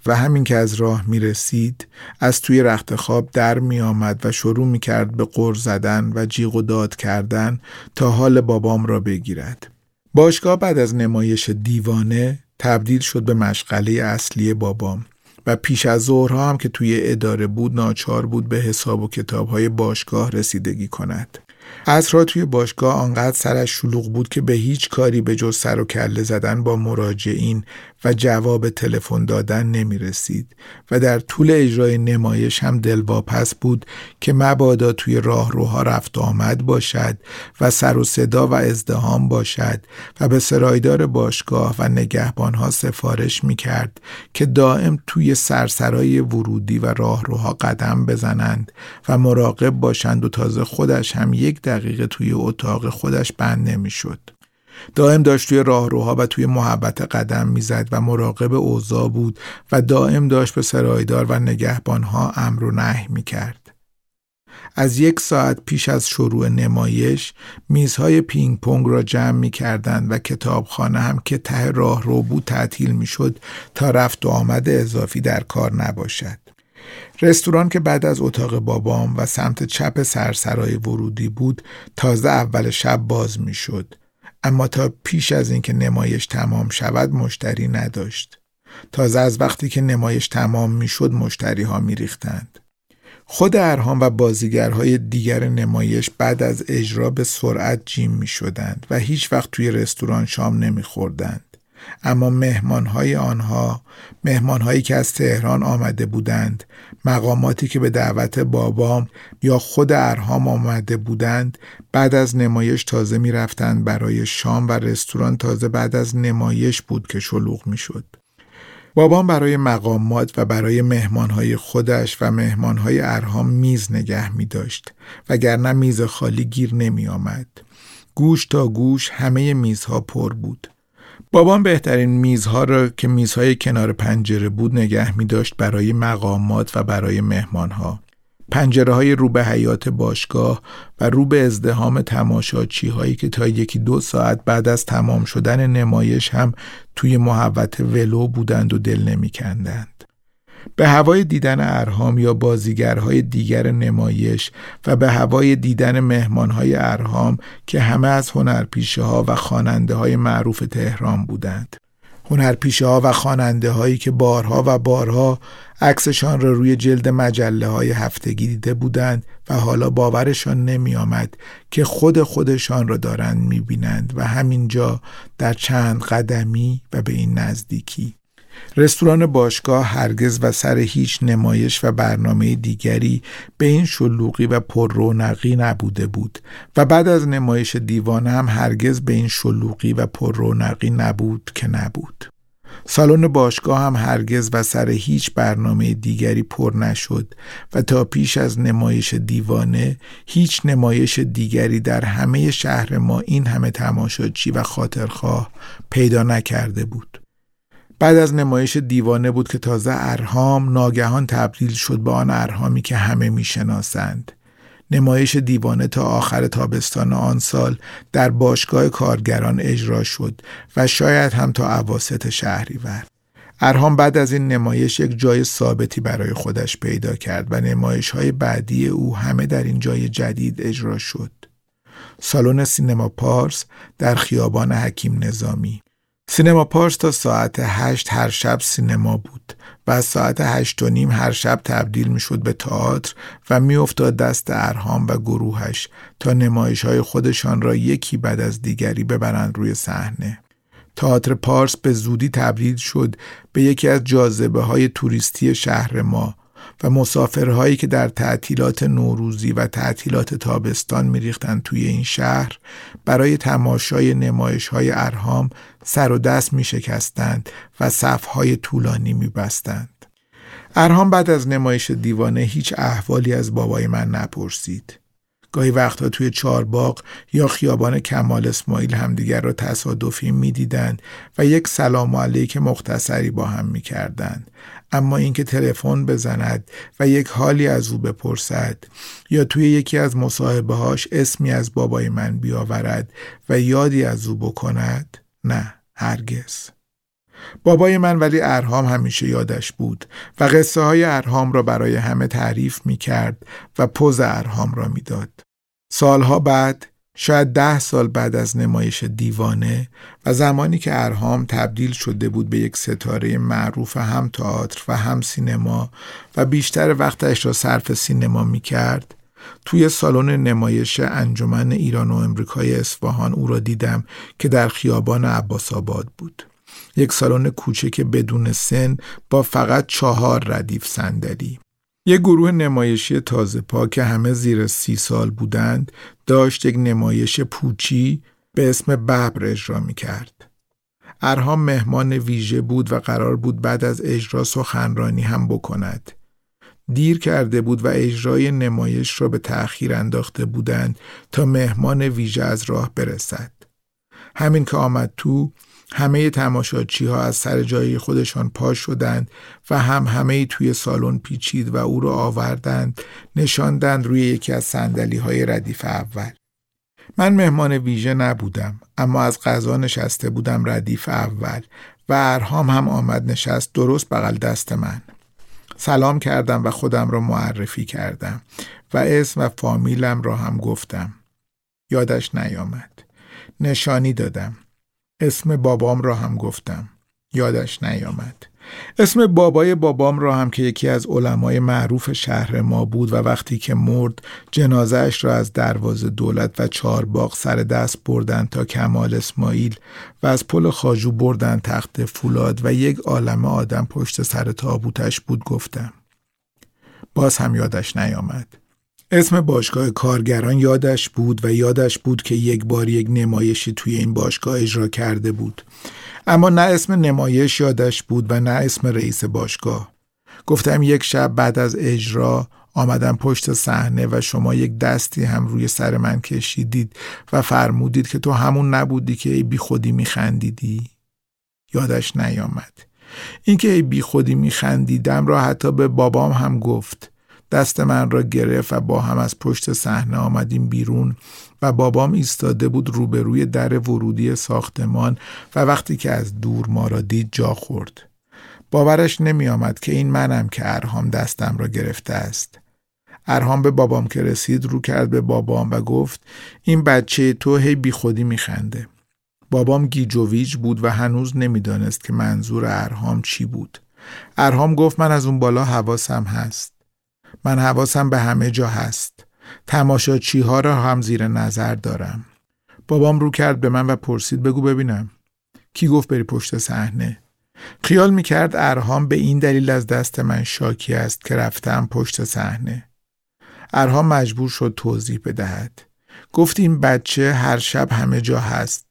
و همین که از راه می‌رسید از توی رخت خواب در میآمد و شروع می‌کرد به قر زدن و جیغ و داد کردن تا حال بابام را بگیرد. باشگاه بعد از نمایش دیوانه تبدیل شد به مشغله اصلی بابام و پیش از ظهرها هم که توی اداره بود ناچار بود به حساب و کتابهای باشگاه رسیدگی کند. را توی باشگاه آنقدر سرش شلوغ بود که به هیچ کاری به جز سر و کله زدن با مراجعین و جواب تلفن دادن نمی رسید و در طول اجرای نمایش هم دلواپس بود که مبادا توی راهروها رفت آمد باشد و سر و صدا و ازدهام باشد و به سرایدار باشگاه و نگهبانها سفارش می کرد که دائم توی سرسرای ورودی و راهروها قدم بزنند و مراقب باشند و تازه خودش هم یک دقیقه توی اتاق خودش بند نمی‌شد. دائم داشت توی راهروها و توی محبت قدم می‌زد و مراقب اوضاع بود و دائم داشت به سرایدار و نگهبانها امر و نهی می‌کرد. از یک ساعت پیش از شروع نمایش میزهای پینگ پونگ را جمع می کردند و کتابخانه هم که ته راه رو بود تعطیل می شد تا رفت و آمد اضافی در کار نباشد. رستوران که بعد از اتاق بابام و سمت چپ سرسرای ورودی بود تازه اول شب باز می شد. اما تا پیش از اینکه نمایش تمام شود مشتری نداشت. تازه از وقتی که نمایش تمام می شد مشتری ها می ریختند. خود ارهام و بازیگرهای دیگر نمایش بعد از اجرا به سرعت جیم می شدند و هیچ وقت توی رستوران شام نمی خوردند. اما مهمانهای آنها مهمانهایی که از تهران آمده بودند مقاماتی که به دعوت بابام یا خود ارهام آمده بودند بعد از نمایش تازه می رفتند برای شام و رستوران تازه بعد از نمایش بود که شلوغ می شد. بابام برای مقامات و برای مهمانهای خودش و مهمانهای ارهام میز نگه می داشت وگرنه میز خالی گیر نمی آمد. گوش تا گوش همه میزها پر بود. بابام بهترین میزها را که میزهای کنار پنجره بود نگه می داشت برای مقامات و برای مهمانها. پنجره های رو به حیات باشگاه و رو به ازدهام تماشاچی هایی که تا یکی دو ساعت بعد از تمام شدن نمایش هم توی محوت ولو بودند و دل نمی کندند. به هوای دیدن ارهام یا بازیگرهای دیگر نمایش و به هوای دیدن مهمانهای ارهام که همه از هنرپیشه ها و خواننده های معروف تهران بودند. هنرپیشه ها و خواننده هایی که بارها و بارها عکسشان را روی جلد مجله های هفتگی دیده بودند و حالا باورشان نمی آمد که خود خودشان را دارند می بینند و همینجا در چند قدمی و به این نزدیکی رستوران باشگاه هرگز و سر هیچ نمایش و برنامه دیگری به این شلوغی و پررونقی نبوده بود و بعد از نمایش دیوانه هم هرگز به این شلوغی و پررونقی نبود که نبود. سالن باشگاه هم هرگز و سر هیچ برنامه دیگری پر نشد و تا پیش از نمایش دیوانه هیچ نمایش دیگری در همه شهر ما این همه تماشاچی و خاطرخواه پیدا نکرده بود. بعد از نمایش دیوانه بود که تازه ارهام ناگهان تبدیل شد به آن ارهامی که همه می‌شناسند. نمایش دیوانه تا آخر تابستان آن سال در باشگاه کارگران اجرا شد و شاید هم تا عواست شهریور. ارهام بعد از این نمایش یک جای ثابتی برای خودش پیدا کرد و نمایش های بعدی او همه در این جای جدید اجرا شد. سالن سینما پارس در خیابان حکیم نظامی سینما پارس تا ساعت هشت هر شب سینما بود و ساعت هشت و نیم هر شب تبدیل می شد به تئاتر و می افتاد دست ارهام و گروهش تا نمایش های خودشان را یکی بعد از دیگری ببرند روی صحنه. تئاتر پارس به زودی تبدیل شد به یکی از جاذبه های توریستی شهر ما و مسافرهایی که در تعطیلات نوروزی و تعطیلات تابستان میریختند توی این شهر برای تماشای نمایش های ارهام سر و دست می شکستند و صفهای طولانی می بستند. ارهام بعد از نمایش دیوانه هیچ احوالی از بابای من نپرسید. گاهی وقتها توی چارباغ یا خیابان کمال اسماعیل همدیگر را تصادفی می‌دیدند و یک سلام علیک مختصری با هم می‌کردند اما اینکه تلفن بزند و یک حالی از او بپرسد یا توی یکی از مصاحبه هاش اسمی از بابای من بیاورد و یادی از او بکند نه هرگز بابای من ولی ارهام همیشه یادش بود و قصه های ارهام را برای همه تعریف می کرد و پوز ارهام را می‌داد. سالها بعد شاید ده سال بعد از نمایش دیوانه و زمانی که ارهام تبدیل شده بود به یک ستاره معروف هم تئاتر و هم سینما و بیشتر وقتش را صرف سینما می کرد توی سالن نمایش انجمن ایران و امریکای اصفهان او را دیدم که در خیابان عباس آباد بود. یک سالن کوچک بدون سن با فقط چهار ردیف صندلی. یک گروه نمایشی تازه پا که همه زیر سی سال بودند داشت یک نمایش پوچی به اسم ببر اجرا می کرد. ارهام مهمان ویژه بود و قرار بود بعد از اجرا سخنرانی هم بکند. دیر کرده بود و اجرای نمایش را به تأخیر انداخته بودند تا مهمان ویژه از راه برسد. همین که آمد تو همه تماشاچی ها از سر جای خودشان پا شدند و هم همه توی سالن پیچید و او را آوردند نشاندند روی یکی از سندلی های ردیف اول. من مهمان ویژه نبودم اما از غذا نشسته بودم ردیف اول و ارهام هم آمد نشست درست بغل دست من. سلام کردم و خودم را معرفی کردم و اسم و فامیلم را هم گفتم. یادش نیامد. نشانی دادم. اسم بابام را هم گفتم. یادش نیامد. اسم بابای بابام را هم که یکی از علمای معروف شهر ما بود و وقتی که مرد جنازهش را از دروازه دولت و چارباغ سر دست بردن تا کمال اسماعیل و از پل خاجو بردن تخت فولاد و یک عالم آدم پشت سر تابوتش بود گفتم. باز هم یادش نیامد. اسم باشگاه کارگران یادش بود و یادش بود که یک بار یک نمایشی توی این باشگاه اجرا کرده بود. اما نه اسم نمایش یادش بود و نه اسم رئیس باشگاه. گفتم یک شب بعد از اجرا آمدم پشت صحنه و شما یک دستی هم روی سر من کشیدید و فرمودید که تو همون نبودی که ای بی خودی میخندیدی. یادش نیامد. اینکه ای بی خودی میخندیدم را حتی به بابام هم گفت. دست من را گرفت و با هم از پشت صحنه آمدیم بیرون و بابام ایستاده بود روبروی در ورودی ساختمان و وقتی که از دور ما را دید جا خورد. باورش نمی آمد که این منم که ارهام دستم را گرفته است. ارهام به بابام که رسید رو کرد به بابام و گفت این بچه تو هی بی خودی می خنده. بابام گیجوویج بود و هنوز نمی‌دانست که منظور ارهام چی بود. ارهام گفت من از اون بالا حواسم هست. من حواسم به همه جا هست. تماشاچی ها را هم زیر نظر دارم. بابام رو کرد به من و پرسید بگو ببینم. کی گفت بری پشت صحنه؟ خیال می‌کرد ارهام به این دلیل از دست من شاکی است که رفتم پشت صحنه. ارهام مجبور شد توضیح بدهد. گفت این بچه هر شب همه جا هست.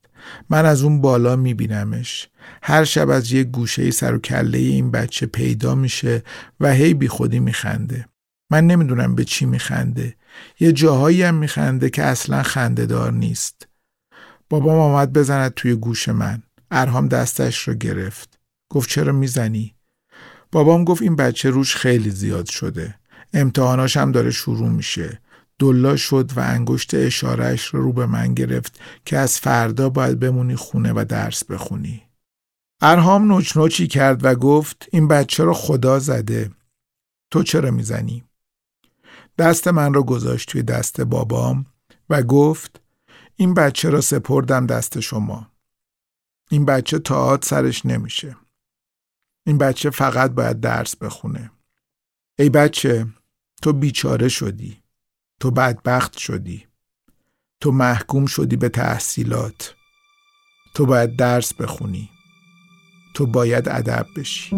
من از اون بالا میبینمش. هر شب از یک گوشه سر و کله این بچه پیدا میشه و هی بی خودی میخنده. من نمی‌دونم به چی میخنده. یه جاهایی هم میخنده که اصلا خنده دار نیست. بابام آمد بزند توی گوش من. ارهام دستش رو گرفت. گفت چرا می‌زنی؟ بابام گفت این بچه روش خیلی زیاد شده. امتحاناش هم داره شروع میشه. دلا شد و انگشت اشارهش رو رو به من گرفت که از فردا باید بمونی خونه و درس بخونی. ارهام نوچ نوچی کرد و گفت این بچه رو خدا زده. تو چرا می‌زنی؟ دست من را گذاشت توی دست بابام و گفت این بچه را سپردم دست شما. این بچه تاعت سرش نمیشه. این بچه فقط باید درس بخونه. ای بچه تو بیچاره شدی. تو بدبخت شدی. تو محکوم شدی به تحصیلات. تو باید درس بخونی. تو باید ادب بشی.